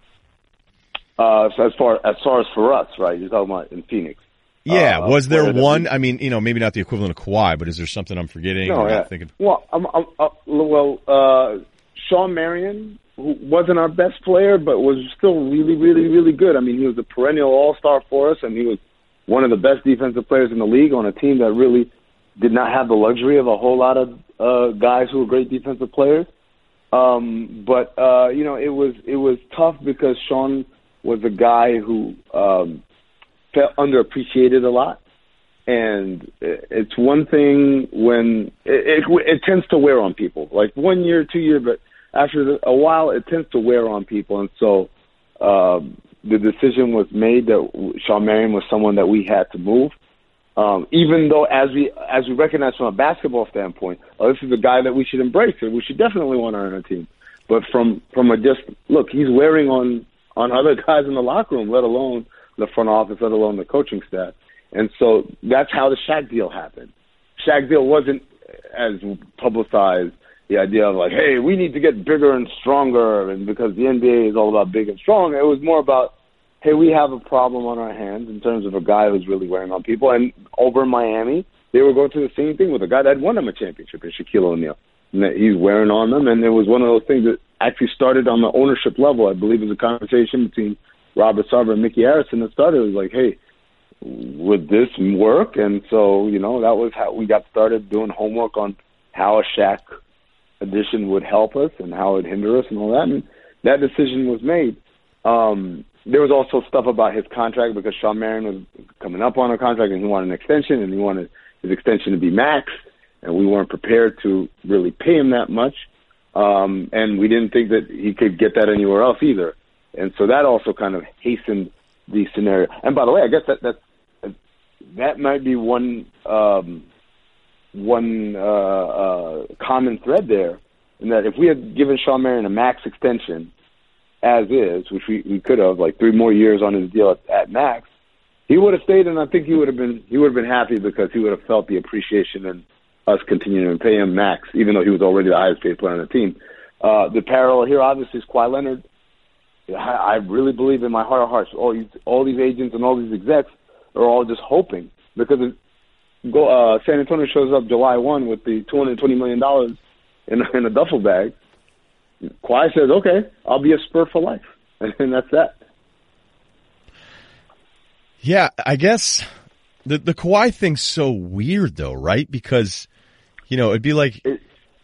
Uh, so as far as far as for us, right? You're talking about in Phoenix. Yeah, Uh, was there one? I mean, you know, maybe not the equivalent of Kawhi, but is there something I'm forgetting? No, yeah. Well, I'm, I'm, uh, well, uh, Shawn Marion, who wasn't our best player, but was still really, really, really good. I mean, he was a perennial All Star for us, and he was one of the best defensive players in the league on a team that really did not have the luxury of a whole lot of uh, guys who were great defensive players. Um, but uh, you know, it was it was tough because Shawn was a guy who um, felt underappreciated a lot and it- it's one thing when it, it it tends to wear on people. Like one year, two year, but after a while, it tends to wear on people. And so um, the decision was made that Shawn Marion was someone that we had to move. Um, even though, as we as we recognize from a basketball standpoint, oh, this is a guy that we should embrace and we should definitely want on our team. But from from a just look, he's wearing on on other *laughs* guys in the locker room, let alone the front office, let alone the coaching staff. And so that's how the Shaq deal happened. Shaq deal wasn't as publicized. The idea of like, hey, we need to get bigger and stronger, and because the NBA is all about big and strong. It was more about, hey, we have a problem on our hands in terms of a guy who's really wearing on people. And over in Miami, they were going through the same thing with a guy that won them a championship in Shaquille O'Neal. And he's wearing on them, and it was one of those things that actually started on the ownership level. I believe it was a conversation between Robert Sarver and Micky Arison that started. It was like, hey, would this work? And so, you know, that was how we got started doing homework on how a Shaq addition would help us and how it hinder us and all that. And that decision was made. Um, there was also stuff about his contract because Shawn Marion was coming up on a contract and he wanted an extension and he wanted his extension to be max and we weren't prepared to really pay him that much. Um, and we didn't think that he could get that anywhere else either. And so that also kind of hastened the scenario. And by the way, I guess that that that might be one um, one uh, uh, common thread there, in that if we had given Shawn Marion a max extension as is, which we, we could have, like three more years on his deal at, at max, he would have stayed, and I think he would have been he would have been happy because he would have felt the appreciation and us continuing to pay him max, even though he was already the highest paid player on the team. Uh, the parallel here, obviously, is Kawhi Leonard. I, I really believe in my heart of hearts, all these, all these agents and all these execs are all just hoping because go, uh, San Antonio shows up July 1 with the $220 million in, *laughs* in a duffel bag. Kawhi says, okay, I'll be a Spur for life. *laughs* And that's that. Yeah, I guess the the Kawhi thing's so weird though, right? Because you know it'd be like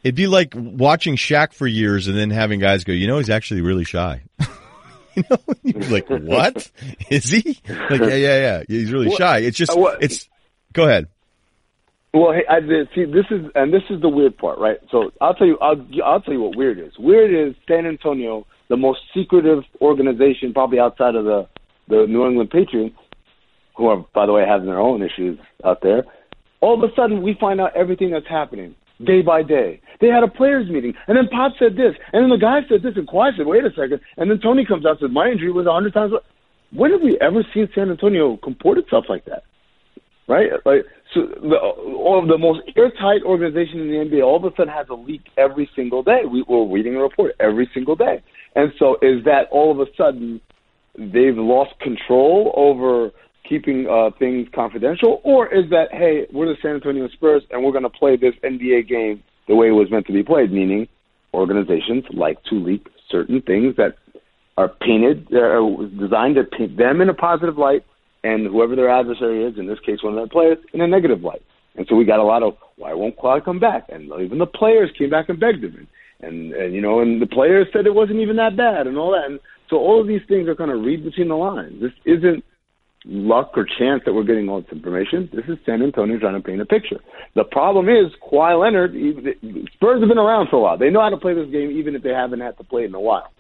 it'd be like watching Shaq for years and then having guys go, you know, he's actually really shy. *laughs* you know, you're like, what is he? Like, yeah, yeah, yeah, he's really Well, shy. It's just, uh, it's. Go ahead. Well, hey, I did see this is and this is the weird part, right? So I'll tell you, I'll I'll tell you what weird is. Weird is San Antonio, the most secretive organization probably outside of the the New England Patriots, who are by the way having their own issues out there. All of a sudden, we find out everything that's happening. day by day. They had a players meeting, and then Pop said this, and then the guy said this, and Kawhi said, "Wait a second. and then Tony comes out and says, "My injury was a hundred times." When have we ever seen San Antonio comport itself like that? Right? Like so, the, all of the most airtight organization in the NBA all of a sudden has a leak every single day. We, we're reading a report every single day, and so is that all of a sudden they've lost control over keeping uh, things confidential, or is that hey, we're the San Antonio Spurs and we're going to play this NBA game the way it was meant to be played, meaning organizations like to leak certain things that are painted, uh, designed to paint them in a positive light, and whoever their adversary is, in this case one of their players, in a negative light. And so we got a lot of why won't Kawhi come back? And even the players came back and begged him, and, and and you know, and the players said it wasn't even that bad, and all that. And so all of these things are kind of read between the lines. This isn't luck or chance that we're getting all this information. This is San Antonio trying to paint a picture. The problem is Kawhi Leonard. Spurs have been around for a while. They know how to play this game, even if they haven't had to play it in a while.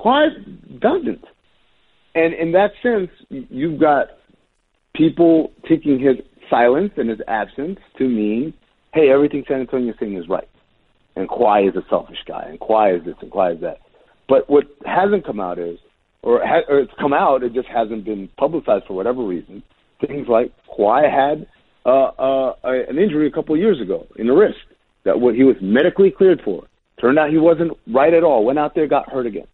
Kawhi doesn't, and in that sense, you've got people taking his silence and his absence to mean, hey, everything San Antonio is saying is right, and Kawhi is a selfish guy, and Kawhi is this and Kawhi is that. But what hasn't come out is or, ha- or it's come out, it just hasn't been publicized for whatever reason. Things like Kawhi had uh, uh, an injury a couple of years ago in the wrist that what he was medically cleared for. Turned out he wasn't right at all. Went out there, got hurt again.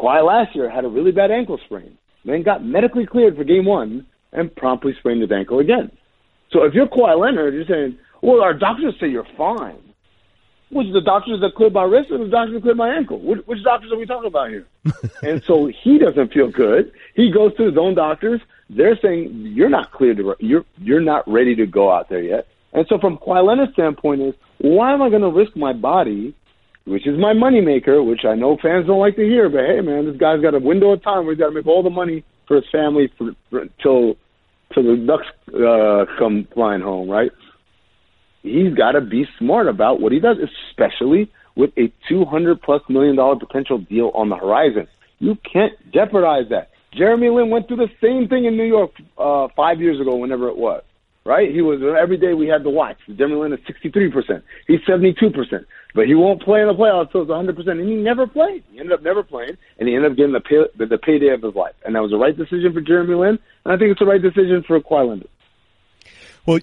Kawhi last year had a really bad ankle sprain, then got medically cleared for game one and promptly sprained his ankle again. So if you're Kawhi Leonard, you're saying, well, our doctors say you're fine. Which the doctors that cleared my wrist or the doctors that cleared my ankle? Which, which doctors are we talking about here? *laughs* and so he doesn't feel good. He goes to his own doctors. They're saying you're not clear to you're you're not ready to go out there yet. And so from Kawhi Leonard's standpoint is why am I going to risk my body, which is my moneymaker, which I know fans don't like to hear, but hey man, this guy's got a window of time where he's got to make all the money for his family for, for, till till the ducks uh, come flying home, right? he's got to be smart about what he does, especially with a 200 plus million dollar potential deal on the horizon. You can't jeopardize that. Jeremy Lin went through the same thing in New York uh, five years ago, whenever it was. Right? He was every day we had to watch. Jeremy Lin is 63 percent. He's 72 percent, but he won't play in the playoffs until it's 100 percent, and he never played. He ended up never playing, and he ended up getting the, pay, the, the payday of his life. And that was the right decision for Jeremy Lin, and I think it's the right decision for Kawhi Leonard. Well,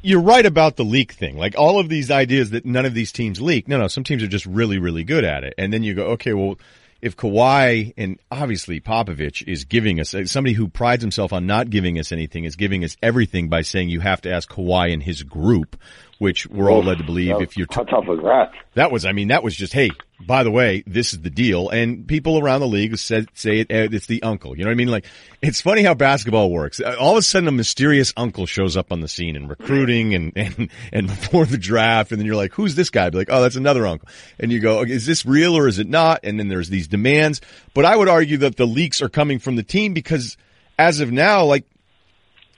you're right about the leak thing. Like all of these ideas that none of these teams leak. No, no, some teams are just really, really good at it. And then you go, okay, well, if Kawhi and obviously Popovich is giving us somebody who prides himself on not giving us anything is giving us everything by saying you have to ask Kawhi and his group, which we're all led to believe if you're t- how tough was that? That was, I mean, that was just hey, by the way, this is the deal. And people around the league said, say it, uh, it's the uncle. You know what I mean? Like, it's funny how basketball works. Uh, all of a sudden, a mysterious uncle shows up on the scene in recruiting and, *laughs* and, and before the draft. And then you're like, who's this guy? Be like, oh, that's another uncle. And you go, is this real or is it not? And then there's these demands. But I would argue that the leaks are coming from the team because as of now, like,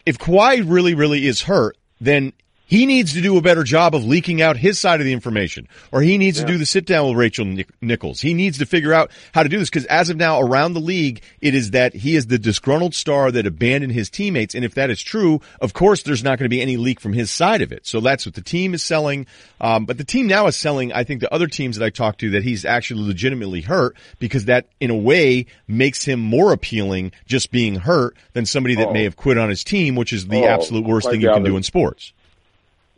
if Kawhi really, really is hurt, then he needs to do a better job of leaking out his side of the information, or he needs yeah. to do the sit down with Rachel Nichols. He needs to figure out how to do this because as of now, around the league, it is that he is the disgruntled star that abandoned his teammates. And if that is true, of course, there's not going to be any leak from his side of it. So that's what the team is selling. Um, but the team now is selling, I think, the other teams that I talked to that he's actually legitimately hurt because that, in a way, makes him more appealing just being hurt than somebody that oh. may have quit on his team, which is the oh, absolute worst thing you can do in sports.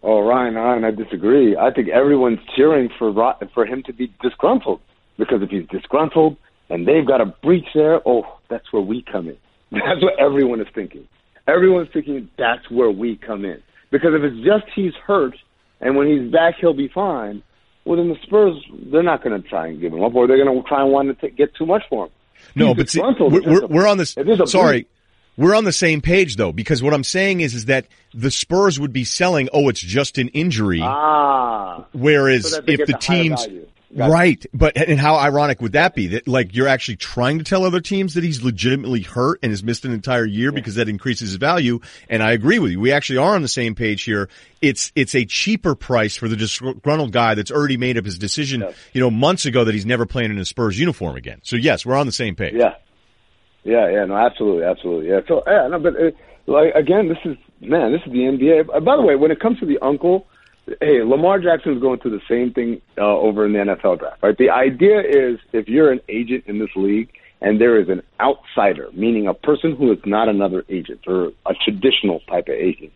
Oh, Ryen, Ryen, I disagree. I think everyone's cheering for for him to be disgruntled because if he's disgruntled and they've got a breach there, oh, that's where we come in. *laughs* That's what everyone is thinking. Everyone's thinking that's where we come in because if it's just he's hurt and when he's back he'll be fine. Well, then the Spurs they're not going to try and give him up, or they're going to try and want to get too much for him. No, he's but see, we're, we're, we're on this. Sorry. Breach, we're on the same page though, because what I'm saying is, is that the Spurs would be selling, oh, it's just an injury. Ah. Whereas so if the, the teams, right, but and how ironic would that be that like you're actually trying to tell other teams that he's legitimately hurt and has missed an entire year yeah. because that increases his value. And I agree with you. We actually are on the same page here. It's, it's a cheaper price for the disgruntled guy that's already made up his decision, yes. you know, months ago that he's never playing in a Spurs uniform again. So yes, we're on the same page. Yeah. Yeah, yeah, no, absolutely, absolutely, yeah. So, yeah, no, but uh, like again, this is man, this is the NBA. Uh, by the way, when it comes to the uncle, hey, Lamar Jackson is going through the same thing uh, over in the NFL draft, right? The idea is if you're an agent in this league and there is an outsider, meaning a person who is not another agent or a traditional type of agent,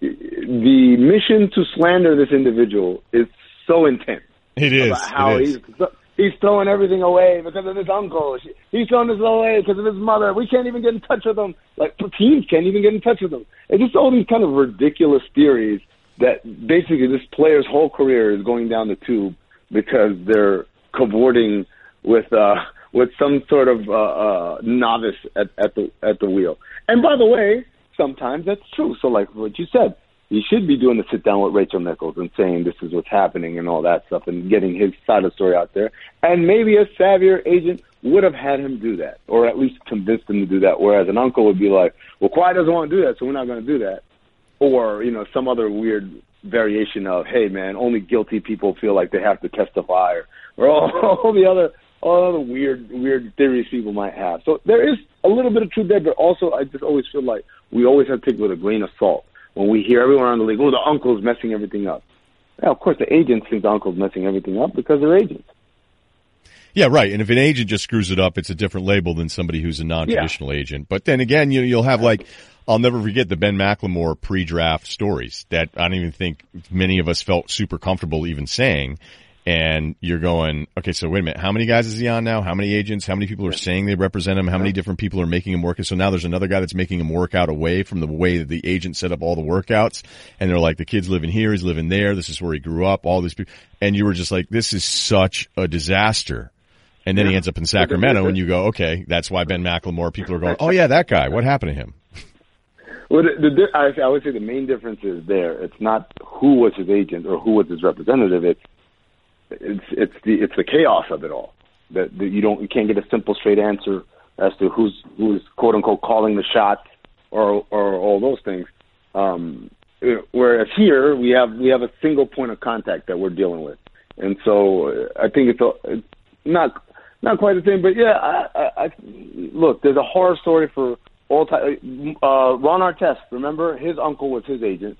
the mission to slander this individual is so intense. It is. About how it is. he's he's throwing everything away because of his uncle. He's throwing this away because of his mother. We can't even get in touch with him. Like teams can't even get in touch with him. It's just all these kind of ridiculous theories that basically this player's whole career is going down the tube because they're cavorting with uh with some sort of uh, uh novice at, at the at the wheel. And by the way, sometimes that's true. So like what you said, he should be doing the sit down with Rachel Nichols and saying this is what's happening and all that stuff and getting his side of the story out there. And maybe a savvier agent would have had him do that, or at least convinced him to do that. Whereas an uncle would be like, "Well, Kawhi doesn't want to do that, so we're not going to do that," or you know, some other weird variation of, "Hey, man, only guilty people feel like they have to testify," or, or all, *laughs* all the other all the weird weird theories people might have. So there is a little bit of truth there, but also I just always feel like we always have to take it with a grain of salt when we hear everyone around the league, oh, the uncle's messing everything up. Yeah, of course, the agents think the uncle's messing everything up because they're agents. Yeah, right. And if an agent just screws it up, it's a different label than somebody who's a non-traditional yeah. agent. But then again, you you'll have like, I'll never forget the Ben McLemore pre-draft stories that I don't even think many of us felt super comfortable even saying and you're going, okay, so wait a minute, how many guys is he on now? How many agents? How many people are saying they represent him? How many different people are making him work? And So now there's another guy that's making him work out away from the way that the agent set up all the workouts. And they're like, the kid's living here, he's living there, this is where he grew up, all these people. And you were just like, this is such a disaster. And then yeah. he ends up in Sacramento and you go, okay, that's why Ben McLemore, people are going, oh yeah, that guy, what happened to him? Well, the, the, I, I would say the main difference is there. It's not who was his agent or who was his representative. It's it's it's the it's the chaos of it all that, that you don't you can't get a simple straight answer as to who's who's quote unquote calling the shots or or all those things. Um, whereas here we have we have a single point of contact that we're dealing with, and so uh, I think it's, a, it's not not quite the same. But yeah, I, I, I look. There's a horror story for all time. Uh, Ron Artest, remember his uncle was his agent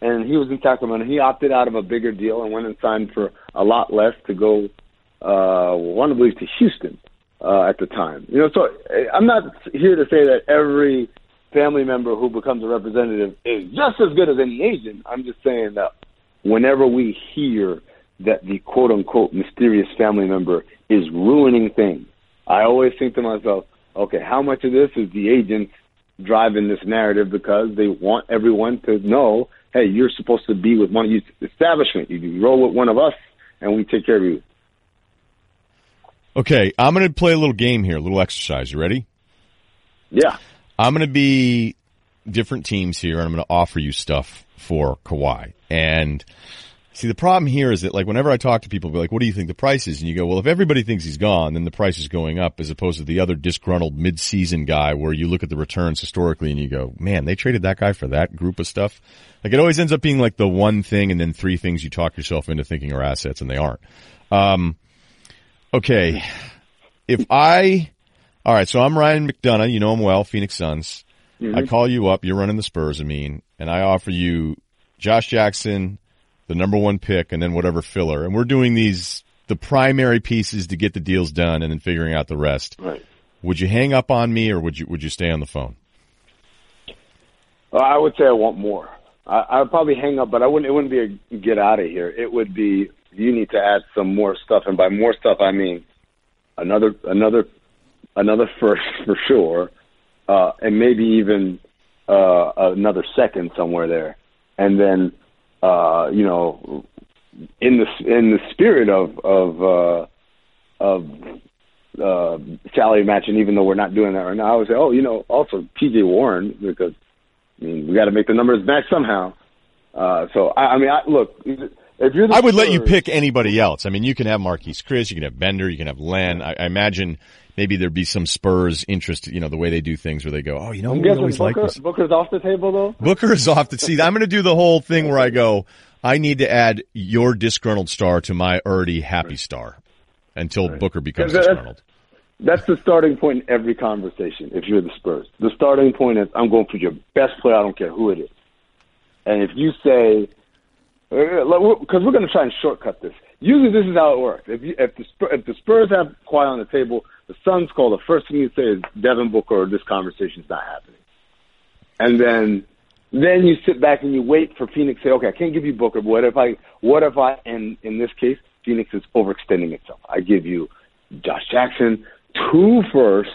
and he was in Sacramento. He opted out of a bigger deal and went and signed for a lot less to go. Uh, one of to Houston uh, at the time. You know, so uh, I'm not here to say that every family member who becomes a representative is just as good as any agent. I'm just saying that whenever we hear that the quote unquote mysterious family member is ruining things, I always think to myself, okay, how much of this is the agents driving this narrative because they want everyone to know hey, you're supposed to be with one of these establishment. You roll with one of us, and we take care of you. Okay, I'm going to play a little game here, a little exercise. You ready? Yeah. I'm going to be different teams here, and I'm going to offer you stuff for Kawhi. And See, the problem here is that like whenever I talk to people, be like, "What do you think the price is?" And you go, "Well, if everybody thinks he's gone, then the price is going up," as opposed to the other disgruntled mid-season guy, where you look at the returns historically and you go, "Man, they traded that guy for that group of stuff." Like it always ends up being like the one thing and then three things you talk yourself into thinking are assets, and they aren't. Um, okay, if I, all right, so I'm Ryan McDonough. You know him well, Phoenix Suns. Mm-hmm. I call you up. You're running the Spurs. I mean, and I offer you Josh Jackson the number one pick, and then whatever filler. And we're doing these the primary pieces to get the deals done, and then figuring out the rest. Right. Would you hang up on me, or would you would you stay on the phone? Well, I would say I want more. I, I would probably hang up, but I wouldn't. It wouldn't be a get out of here. It would be you need to add some more stuff, and by more stuff I mean another another another first *laughs* for sure, uh, and maybe even uh, another second somewhere there, and then uh, you know, in the in the spirit of of uh, of uh, salary matching, even though we're not doing that right now, I would say, oh, you know, also T.J. Warren because I mean we got to make the numbers match somehow. Uh, so I, I mean, I, look, if you're, I would Spurs, let you pick anybody else. I mean, you can have Marquese Chriss, you can have Bender, you can have Len. I, I imagine maybe there'd be some Spurs interest, you know, the way they do things where they go, oh, you know, I'm we always Booker, like this. Booker's off the table though. Booker is off the seat. I'm going to do the whole thing where I go, I need to add your disgruntled star to my already happy star until right. Booker becomes that's, disgruntled. That's the starting point in every conversation. If you're the Spurs, the starting point is I'm going for your best player. I don't care who it is. And if you say because we're going to try and shortcut this. Usually, this is how it works. If you, if the if the Spurs have Kawhi on the table, the Suns call. The first thing you say is Devin Booker, this conversation's not happening. And then then you sit back and you wait for Phoenix to say, okay, I can't give you Booker, but what if I, what if I, and in this case, Phoenix is overextending itself. I give you Josh Jackson, two firsts,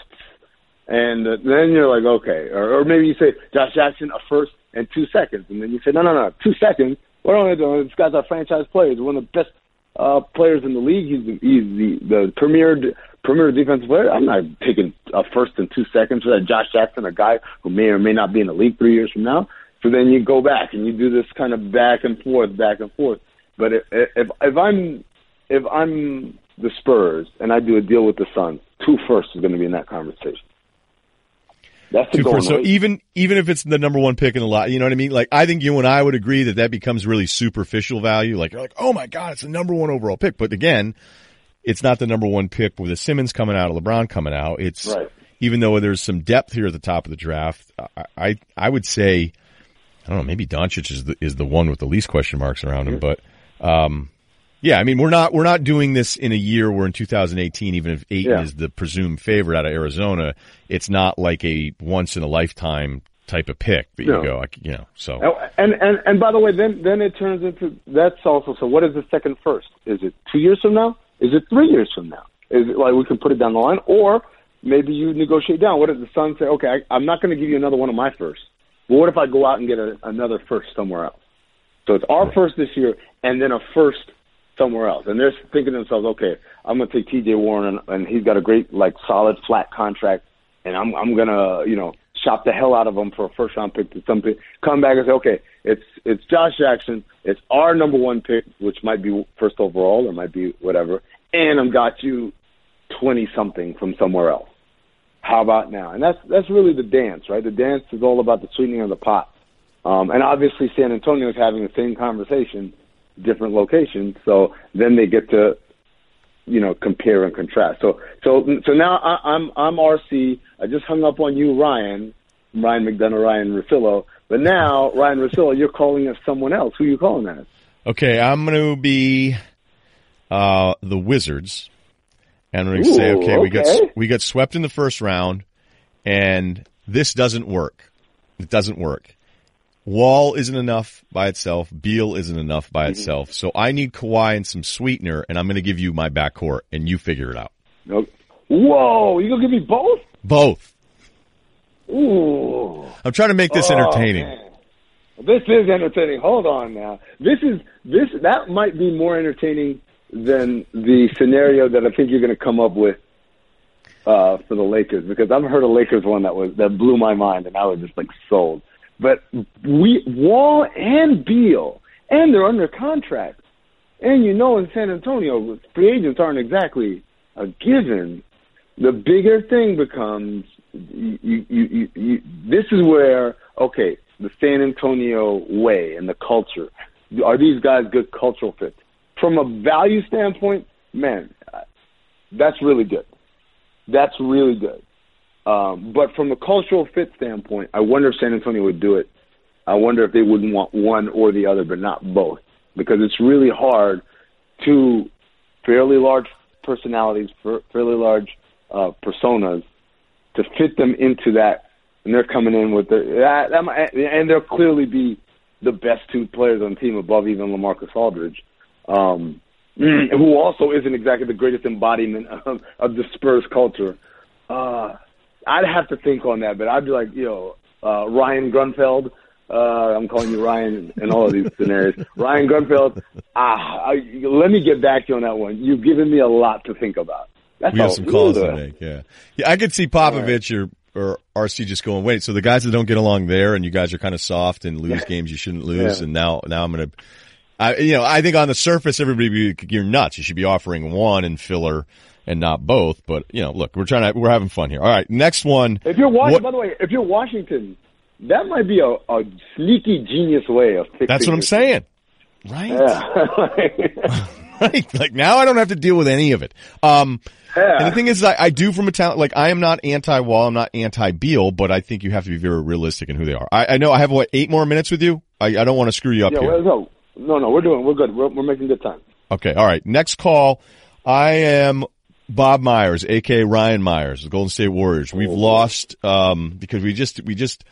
and uh, then you're like, okay, or, or maybe you say Josh Jackson, a first and two seconds, and then you say, no, no, no, two seconds. What am I doing? This guy's our franchise player. He's one of the best uh, players in the league. He's the, he's the, the premier premier defensive player. I'm not taking a first and two seconds for that Josh Jackson, a guy who may or may not be in the league three years from now. So then you go back and you do this kind of back and forth, back and forth. But if if, if I'm if I'm the Spurs and I do a deal with the Suns, two firsts is going to be in that conversation. That's the first. So even even if it's the number one pick in the lot, you know what I mean? Like I think you and I would agree that that becomes really superficial value. Like you're like, oh my god, it's the number one overall pick. But again, it's not the number one pick with the Simmons coming out, or LeBron coming out. It's Right. even though there's some depth here at the top of the draft. I I, I would say, I don't know, maybe Doncic is the is the one with the least question marks around him, but. um yeah, I mean we're not we're not doing this in a year where in 2018, even if Ayton Yeah. is the presumed favorite out of Arizona, it's not like a once in a lifetime type of pick that you No. go, like, you know. So Oh, And and and by the way, then then it turns into that's also so. What is the second first? Is it two years from now? Is it three years from now? Is it like we can put it down the line, or maybe you negotiate down? What if the Suns say, okay, I, I'm not going to give you another one of my firsts, but what if I go out and get a, another first somewhere else? So it's our first this year, and then a first somewhere else. And they're thinking to themselves, okay, I'm going to take T.J. Warren, and, and he's got a great, like, solid flat contract, and I'm I'm gonna, you know, shop the hell out of him for a first round pick to something. Come back and say, okay, it's it's Josh Jackson, it's our number one pick, which might be first overall or might be whatever, and I've got you twenty something from somewhere else. How about now? And that's that's really the dance, right? The dance is all about the sweetening of the pot. Um, and obviously, San Antonio is having the same conversation, different locations. So then they get to, you know, compare and contrast. So so so now I, I'm I'm RC. I just hung up on you, Ryan, Ryan McDonough, Ryen Russillo. But now Ryen Russillo, you're calling us someone else. Who are you calling us? okay, I'm going to be uh the Wizards, and I'm going to say, Ooh, okay, we got okay. we got swept in the first round, and this doesn't work. It doesn't work. Wall isn't enough by itself. Beal isn't enough by itself. So I need Kawhi and some sweetener, and I'm going to give you my backcourt, and you figure it out. No. Whoa, you gonna give me both? Both. Ooh. I'm trying to make this Oh, entertaining. man. This is entertaining. Hold on now. This is this that might be more entertaining than the scenario that I think you're going to come up with uh, for the Lakers because I've heard a Lakers one that was that blew my mind and I was just like sold. But we Wall and Beal and they're under contract, and you know in San Antonio free agents aren't exactly a given. The bigger thing becomes you, you, you, you, this is where okay the San Antonio way and the culture. Are these guys good cultural fits from a value standpoint man that's really good. That's really good um, but from a cultural fit standpoint I wonder if San Antonio would do it I wonder if they wouldn't want one or the other but not both because it's really hard to fairly large personalities fairly large uh, personas to fit them into that, and they're coming in with the that, that might, and they'll clearly be the best two players on the team above even Lamarcus Aldridge, um, *clears throat* who also isn't exactly the greatest embodiment of, of the Spurs culture. Uh, I'd have to think on that, but I'd be like, you know, uh, Ryan Grunfeld. Uh, I'm calling you Ryan in all of these *laughs* scenarios. Ryan Grunfeld. Ah, I, let me get back to you on that one. You've given me a lot to think about. That's We have some calls to make. Yeah, yeah. I could see Popovich or or RC just going, wait. So the guys that don't get along there, and you guys are kind of soft and lose games you shouldn't lose, Yeah. and now now I'm gonna. I, you know, I think on the surface, everybody you're nuts. You should be offering one and filler and not both. But you know, look, we're trying to we're having fun here. All right, next one. If you're Washington, What- by the way, if you're Washington, that might be a, a sneaky genius way of fixing. That's what I'm saying. Right. Yeah. *laughs* right? Like now I don't have to deal with any of it. Um, Yeah. and the thing is, I, I do from a talent, like I am not anti-Wall, I'm not anti-Beal, but I think you have to be very realistic in who they are. I, I know I have what, eight more minutes with you? I, I don't want to screw you up yeah. here. Well, no. No, no, we're doing, we're good. We're, we're making good time. Okay, all right. Next call. I am Bob Myers, aka Ryan Myers, the Golden State Warriors. We've lost um, because we just we just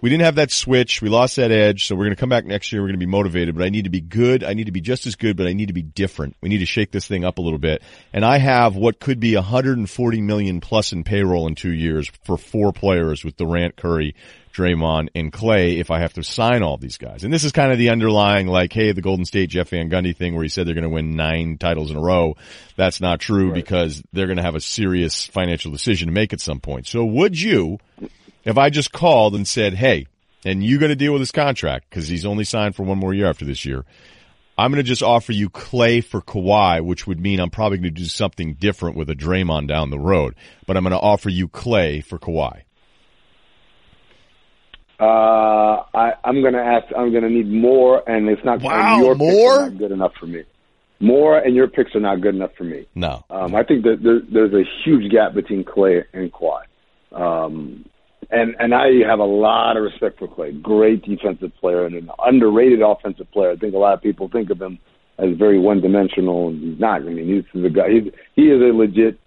we didn't have that switch. We lost that edge, so we're going to come back next year. We're going to be motivated, but I need to be good. I need to be just as good, but I need to be different. We need to shake this thing up a little bit. And I have what could be 140 million plus in payroll in two years for four players with Durant, Curry, Draymond, and Clay if I have to sign all these guys. And this is kind of the underlying, like, hey, the Golden State Jeff Van Gundy thing where he said they're going to win nine titles in a row. That's not true right. because they're going to have a serious financial decision to make at some point. So would you, if I just called and said, hey, and you got to deal with his contract because he's only signed for one more year after this year. I'm going to just offer you Clay for Kawhi, which would mean I'm probably going to do something different with a Draymond down the road, but I'm going to offer you Clay for Kawhi. Uh, I, I'm going to ask. I'm going to need more, and it's not. Wow, your more not good enough for me. More, and your picks are not good enough for me. No, um, I think that there, there's a huge gap between Clay and Kawhi. Um, and and I have a lot of respect for Clay. Great defensive player and an underrated offensive player. I think a lot of people think of him as very one dimensional, and he's not. I mean, he's the guy. He's, he is a legit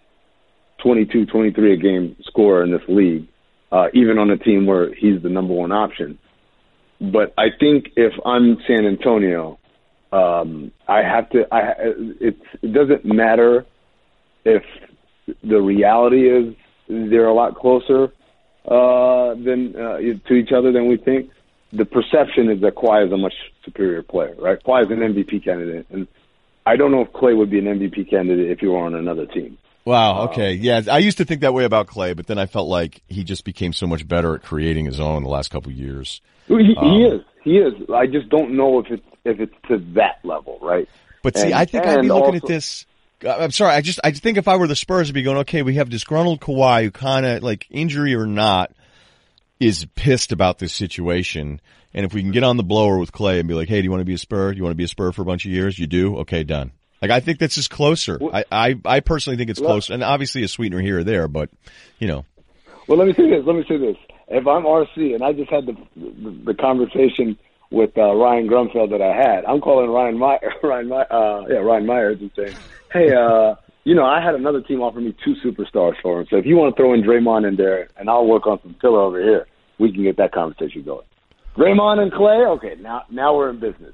22, 23 a game scorer in this league uh, even on a team where he's the number one option. But I think if I'm San Antonio, um, I have to. I it, it doesn't matter if the reality is they're a lot closer uh, than uh, to each other than we think. The perception is that Kawhi is a much superior player, right? Kawhi is an MVP candidate, and I don't know if Clay would be an MVP candidate if he were on another team. Wow. Okay. Yeah. I used to think that way about Clay, but then I felt like he just became so much better at creating his own the last couple of years. He, um, he is. He is. I just don't know if it's if it's to that level, right? But see, and, I think I'd be looking also, at this. Uh, I'm sorry. I just I think if I were the Spurs, I'd be going, okay, we have disgruntled Kawhi, who kind of like injury or not, is pissed about this situation. And if we can get on the blower with Clay and be like, hey, do you want to be a Spur? Do you want to be a Spur for a bunch of years? You do? Okay, done. Like I think this is closer. I, I, I personally think it's closer, and obviously a sweetener here or there, but you know. Well, let me say this. Let me say this. If I'm RC and I just had the the, the conversation with uh, Ryan Grunfeld that I had, I'm calling Ryan My, *laughs* Ryan My, uh, yeah Ryan Myers and saying, hey, uh, you know, I had another team offer me two superstars for him. So if you want to throw in Draymond in there, and I'll work on some filler over here, we can get that conversation going. Draymond and Clay, okay, now now we're in business.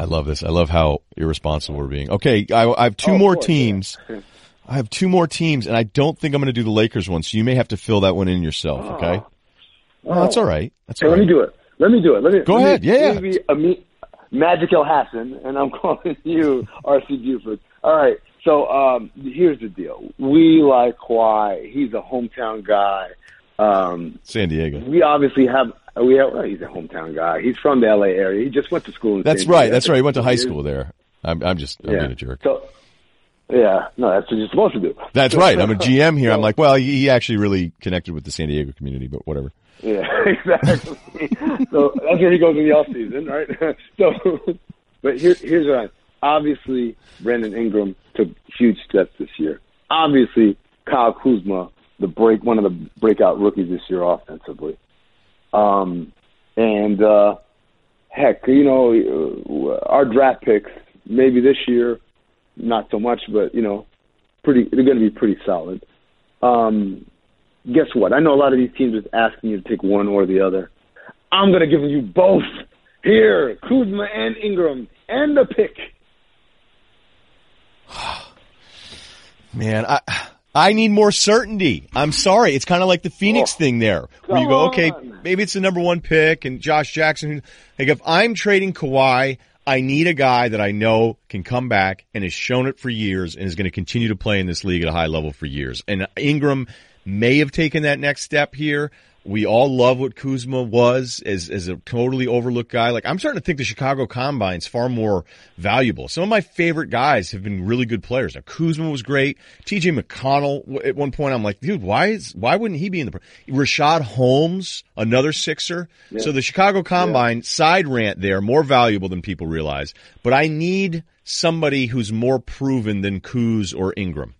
I love this. I love how irresponsible we're being. Okay, I, I have two oh, more course, teams. Yeah. I have two more teams, and I don't think I'm going to do the Lakers one, so you may have to fill that one in yourself. Oh. Okay? Oh. No, that's all right. That's hey, all right. Let me do it. Let me do it. Let me go let ahead. Me, yeah, yeah. Me, me, Magic Elhassan, and I'm *laughs* calling you RC Buford. All right. So um, here's the deal. We like Kawhi. He's a hometown guy. Um, San Diego. We obviously have Oh, we have, well, he's a hometown guy. He's from the LA area. He just went to school. In that's San right. Diego. That's right. He went to high school there. I'm, I'm just I'm yeah. being a jerk. So, yeah, no, that's what you're supposed to do. That's right. I'm a *laughs* GM here. I'm like, well, he actually really connected with the San Diego community, but whatever. Yeah, *laughs* exactly. so that's where he goes in the off season, right? *laughs* so, but here, here's what I. Obviously, Brandon Ingram took huge steps this year. Obviously, Kyle Kuzma the break one of the breakout rookies this year offensively. Um, and uh, heck, you know, uh, our draft picks maybe this year not so much, but you know, pretty they're going to be pretty solid. Um, guess what? I know a lot of these teams are asking you to take one or the other. I'm going to give you both here, Kuzma and Ingram, and the pick. *sighs* Man, I I need more certainty. I'm sorry. It's kind of like the Phoenix oh, thing there, where you go, okay, maybe it's the number one pick and Josh Jackson. Like if I'm trading Kawhi, I need a guy that I know can come back and has shown it for years and is going to continue to play in this league at a high level for years. And Ingram may have taken that next step here, we all love what Kuzma was as, as a totally overlooked guy. Like I'm starting to think the Chicago Combine's far more valuable. Some of my favorite guys have been really good players. Now Kuzma was great. TJ McConnell at one point I'm like, dude, why is why wouldn't he be in the Richaun Holmes, another Sixer. Yeah. So the Chicago Combine yeah. side rant there more valuable than people realize. But I need somebody who's more proven than Kuz or Ingram.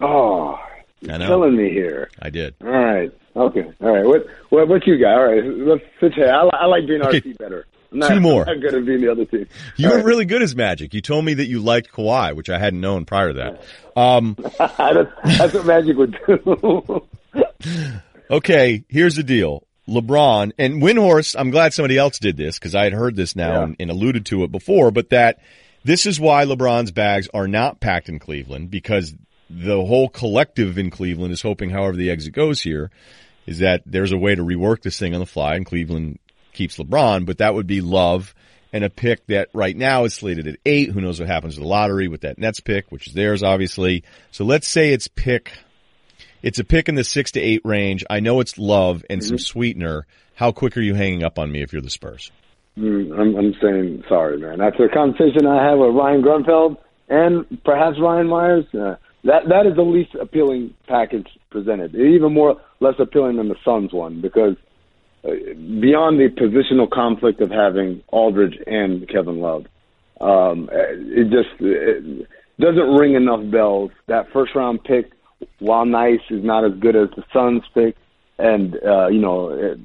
Oh, you're killing me here. I did. All right. Okay. All right. What what what you got? All right. Let's switch here. I, I like being okay. RC better. not, Two more. Not going to be in the other team. You All were right. really good as Magic. You told me that you liked Kawhi, which I hadn't known prior to that. Um, *laughs* that's, that's what Magic would do. *laughs* okay, here's the deal. LeBron and Windhorst, I'm glad somebody else did this because I had heard this now Yeah. and, and alluded to it before, but that this is why LeBron's bags are not packed in Cleveland because the whole collective in Cleveland is hoping, however the exit goes here, is that there's a way to rework this thing on the fly and Cleveland keeps LeBron, but that would be Love and a pick that right now is slated at eight. Who knows what happens to the lottery with that Nets pick, which is theirs obviously. So let's say it's pick, it's a pick in the six to eight range. I know it's Love and some sweetener. How quick are you hanging up on me if you're the Spurs? Mm, I'm, I'm saying sorry, man. After a conversation I had with Ryan Grunfeld and perhaps Ryan Myers, uh, that that is the least appealing package presented. Even more less appealing than the Suns one because uh, beyond the positional conflict of having Aldridge and Kevin Love, um, it just it doesn't ring enough bells. That first round pick, while nice, is not as good as the Suns pick, and uh, you know. It,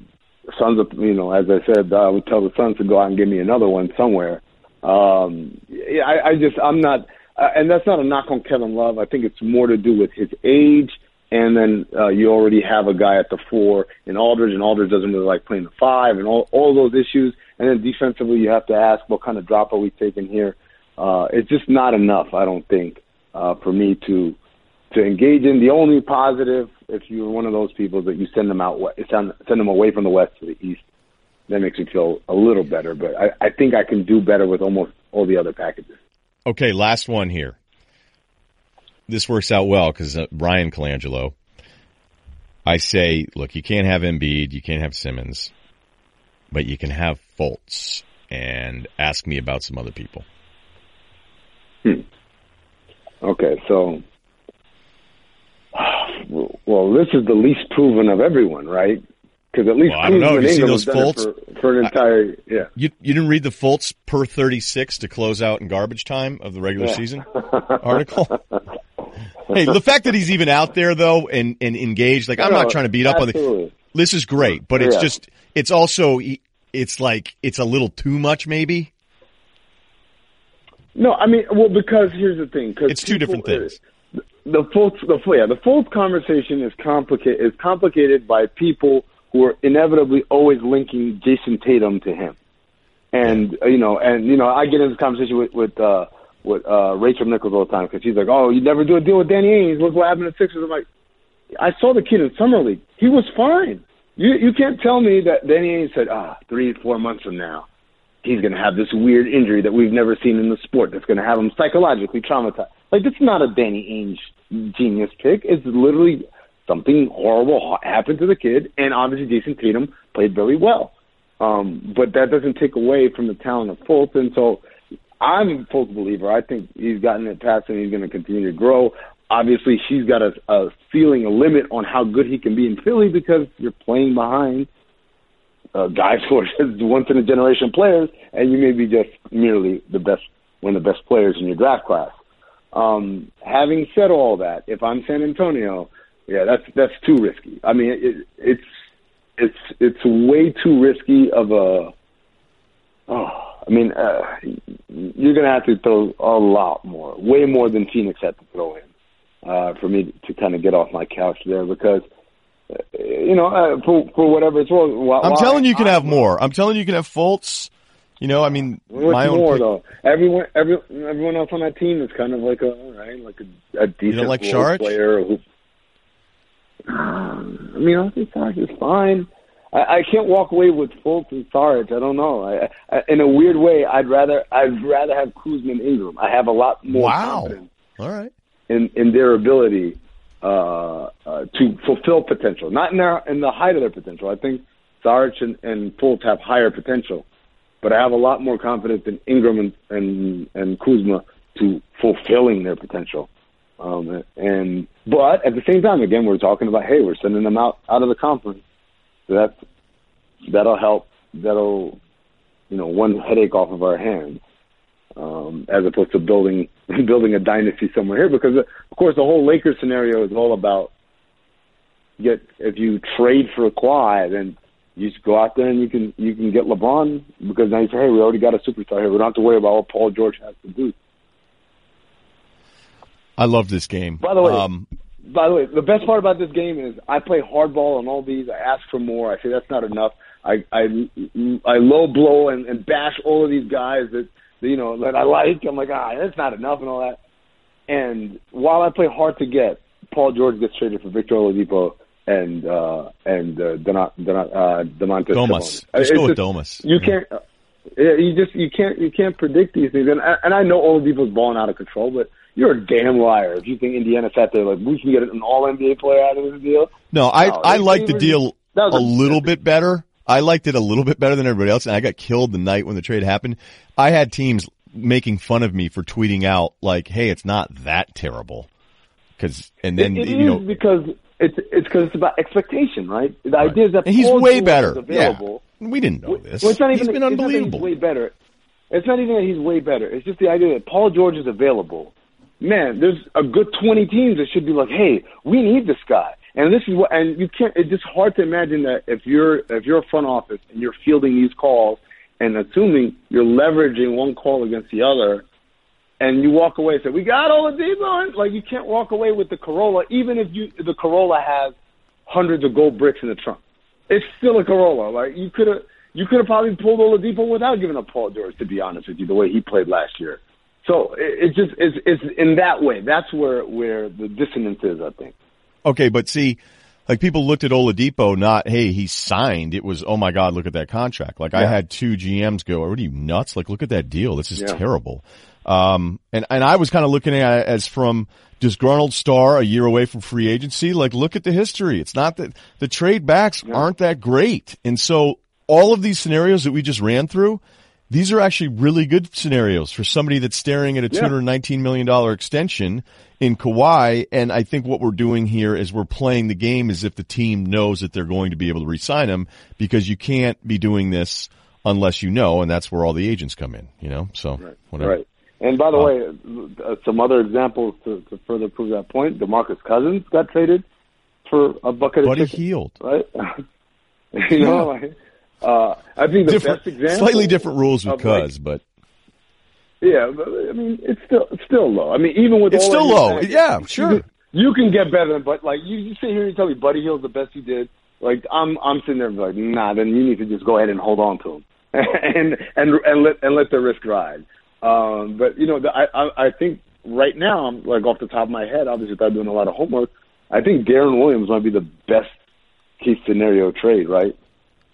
Suns, you know, as I said, I would tell the Suns to go out and give me another one somewhere. Um, I, I just, I'm not, uh, and that's not a knock on Kevin Love. I think it's more to do with his age, and then uh, you already have a guy at the four in Aldridge, and Aldridge doesn't really like playing the five, and all all those issues. And then defensively, you have to ask what kind of drop are we taking here. Uh, it's just not enough, I don't think, uh, for me to to engage in. The only positive, if you're one of those people, that you send them out, send send them away from the west to the east. That makes me feel a little better, but I, I think I can do better with almost all the other packages. Okay, last one here. This works out well because uh, Bryan Colangelo. I say, look, you can't have Embiid, you can't have Simmons, but you can have Fultz. And ask me about some other people. Hmm. Okay, so *sighs* well, this is the least proven of everyone, right? Because at least Well, I don't know. Have you seen those have done it Fultz? for, for an entire yeah. You you didn't read the Fultz per thirty six to close out in garbage time of the regular Yeah. season *laughs* article? hey, the fact that he's even out there though and, and engaged, like I'm No, not trying to beat up on the. This is great, but it's Yeah. just it's also it's like it's a little too much maybe. No, I mean, well, because here's the thing. Cause It's two different things. The Fultz, the yeah, the Fultz conversation is complicated. Is complicated by people who are inevitably always linking Jayson Tatum to him, and uh, you know, and you know, I get into this conversation with with uh, with uh, Rachel Nichols all the time because she's like, "Oh, you never do a deal with Danny Ainge. Look what happened to Sixers." I'm like, I saw the kid in summer league. He was fine. You you can't tell me that Danny Ainge said, "Ah, three four months from now." he's going to have this weird injury that we've never seen in the sport that's going to have him psychologically traumatized. Like, it's not a Danny Ainge genius pick. It's literally something horrible happened to the kid, and obviously Jayson Tatum played very well. Um, but that doesn't take away from the talent of Fultz, and so I'm a Fultz believer. I think he's gotten it past, and he's going to continue to grow. Obviously, she's got a, a ceiling, a limit on how good he can be in Philly because you're playing behind uh, guys who are *laughs* once in a generation players, and you may be just merely the best, one of the best players in your draft class. Um, having said all that, if I'm San Antonio, yeah, that's that's too risky. I mean, it, it's it's it's way too risky of a. Oh, I mean, uh, you're going to have to throw a lot more, way more than Phoenix had to throw in, uh, for me to kind of get off my couch there because uh, you know, uh, for for whatever it's worth. wh- I'm telling you, you can have more. I'm telling you, you can have Fultz. You know, I mean, What's my own. more pick- though? Everyone, every everyone else on that team is kind of like a all right, like a, a decent like role Saric? player. Who, I mean, I think Saric is fine. I, I can't walk away with Fultz and Saric. I don't know. I, I, in a weird way, I'd rather I'd rather have Kuzma and Ingram. I have a lot more Wow. confidence All right. in in their ability uh, uh, to fulfill potential, not in their in the height of their potential. I think Saric and, and Fultz have higher potential, but I have a lot more confidence in Ingram and and, and Kuzma to fulfilling their potential. Um, and but at the same time, again, we're talking about hey, we're sending them out out of the conference. So that that'll help. That'll you know one headache off of our hands um, as opposed to building *laughs* building a dynasty somewhere here. Because of course, the whole Lakers scenario is all about get if you trade for Kawhi, then you just go out there and you can you can get LeBron because now you say, hey, we already got a superstar here. We don't have to worry about what Paul George has to do. I love this game. By the way, um, by the way, the best part about this game is I play hardball on all these. I ask for more. I say that's not enough. I I, I low blow and, and bash all of these guys that you know that I like. I'm like, ah, that's not enough and all that. And while I play hard to get, Paul George gets traded for Victor Oladipo and uh, and uh, Don, Don, uh, Domantas. Domas. Let's It's go with just- Domas. You can't. Uh, yeah, you just you can't you can't predict these things, and and I know Oladipo's balling out of control, but you're a damn liar if you think Indiana sat there like we can get an All NBA player out of this deal. No, I, No, I they- like the deal a a- little bit better. I liked it a little bit better than everybody else, and I got killed the night when the trade happened. I had teams making fun of me for tweeting out like, "Hey, it's not that terrible," because and then it, it you know because it's it's because it's about expectation, right? The idea is that he's way better. available. Yeah, we didn't know this. Well, it's not even, he's been it's unbelievable. he's way better. It's not even that he's way better. It's just the idea that Paul George is available. Man, there's a good 20 teams that should be like, hey, we need this guy. And this is what, and you can't. It's just hard to imagine that if you're if you're a front office and you're fielding these calls and assuming you're leveraging one call against the other, and you walk away and say, "We got Oladipo," like you can't walk away with the Corolla, even if you the Corolla has hundreds of gold bricks in the trunk. It's still a Corolla. Like you could have you could have probably pulled Oladipo without giving up Paul George. To be honest with you, the way he played last year. So it, it just it's, it's in that way. That's where where the dissonance is. I think. Okay, but see, like people looked at Oladipo, not hey, he signed. It was oh my god, look at that contract. Like I had two GMs go, "What are you nuts? Like look at that deal. This is Yeah. terrible." Um, and and I was kind of looking at it as from disgruntled star a year away from free agency. Like look at the history. It's not that the trade backs aren't that great, and so all of these scenarios that we just ran through. These are actually really good scenarios for somebody that's staring at a $219 million extension in Kawhi. And I think what we're doing here is we're playing the game as if the team knows that they're going to be able to re-sign him because you can't be doing this unless you know. And that's where all the agents come in, you know? So whatever. Right. And by the Wow. way, uh, some other examples to, to further prove that point: DeMarcus Cousins got traded for a bucket of chicken, healed. right? *laughs* you know, like, uh, I think the Different, best example, slightly different rules with of, like, Cuz, but Yeah, but, I mean, it's still it's still low. I mean, even with It's all still low. Yeah, sure. You can get better, than but like you, you sit here and tell me Buddy Hield's the best he did. Like I'm I'm sitting there like, nah. Then you need to just go ahead and hold on to him *laughs* and and and let and let the risk ride. Um, but you know, the, I, I I think right now, I'm like off the top of my head, obviously without doing a lot of homework, I think Deron Williams might be the best case scenario trade, right?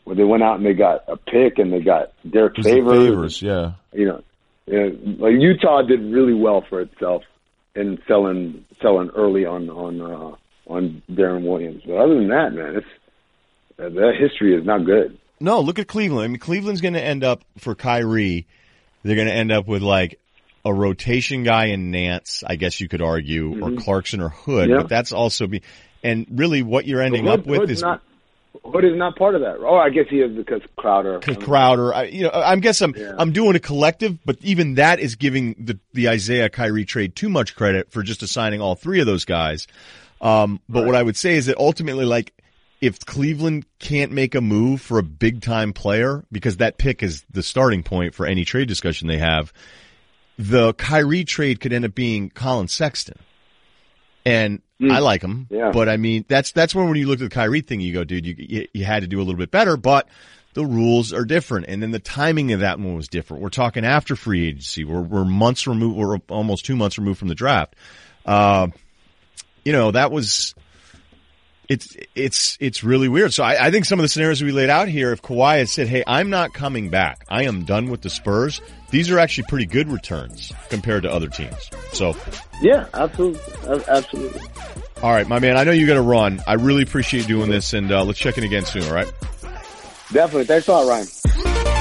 Where they went out and they got a pick and they got Derrick it the Favors, favors, yeah. you know, yeah, like Utah did really well for itself in selling selling early on on uh, on Deron Williams. But other than that, man, it's uh, that history is not good. No, look at Cleveland. I mean, Cleveland's going to end up for Kyrie. They're going to end up with like a rotation guy in Nance, I guess you could argue, or Clarkson or Hood. Yeah. But that's also be, and really what you're ending Hood, up with Hood's is not Hood is not part of that. Oh, I guess he is because Crowder. Crowder. I, you know, I guess I'm Yeah. I'm doing a collective, but even that is giving the the Isaiah Kyrie trade too much credit for just assigning all three of those guys. Um, but what I would say is that ultimately, like, if Cleveland can't make a move for a big time player, because that pick is the starting point for any trade discussion they have, the Kyrie trade could end up being Collin Sexton. And I like him, Yeah. but I mean, that's, that's when when you look at the Kyrie thing, you go, dude, you, you, you had to do a little bit better, but the rules are different. And then the timing of that one was different. We're talking after free agency. We're, we're months removed, we're almost two months removed from the draft. Uh, you know, that was, it's, it's, it's really weird. So I, I think some of the scenarios we laid out here, if Kawhi had said, Hey, I'm not coming back. I am done with the Spurs. These are actually pretty good returns compared to other teams. So, Yeah, absolutely, absolutely. all right, my man, I know you got to run. I really appreciate doing this and, uh, let's check in again soon. All right. Definitely. Thanks a lot, Ryen.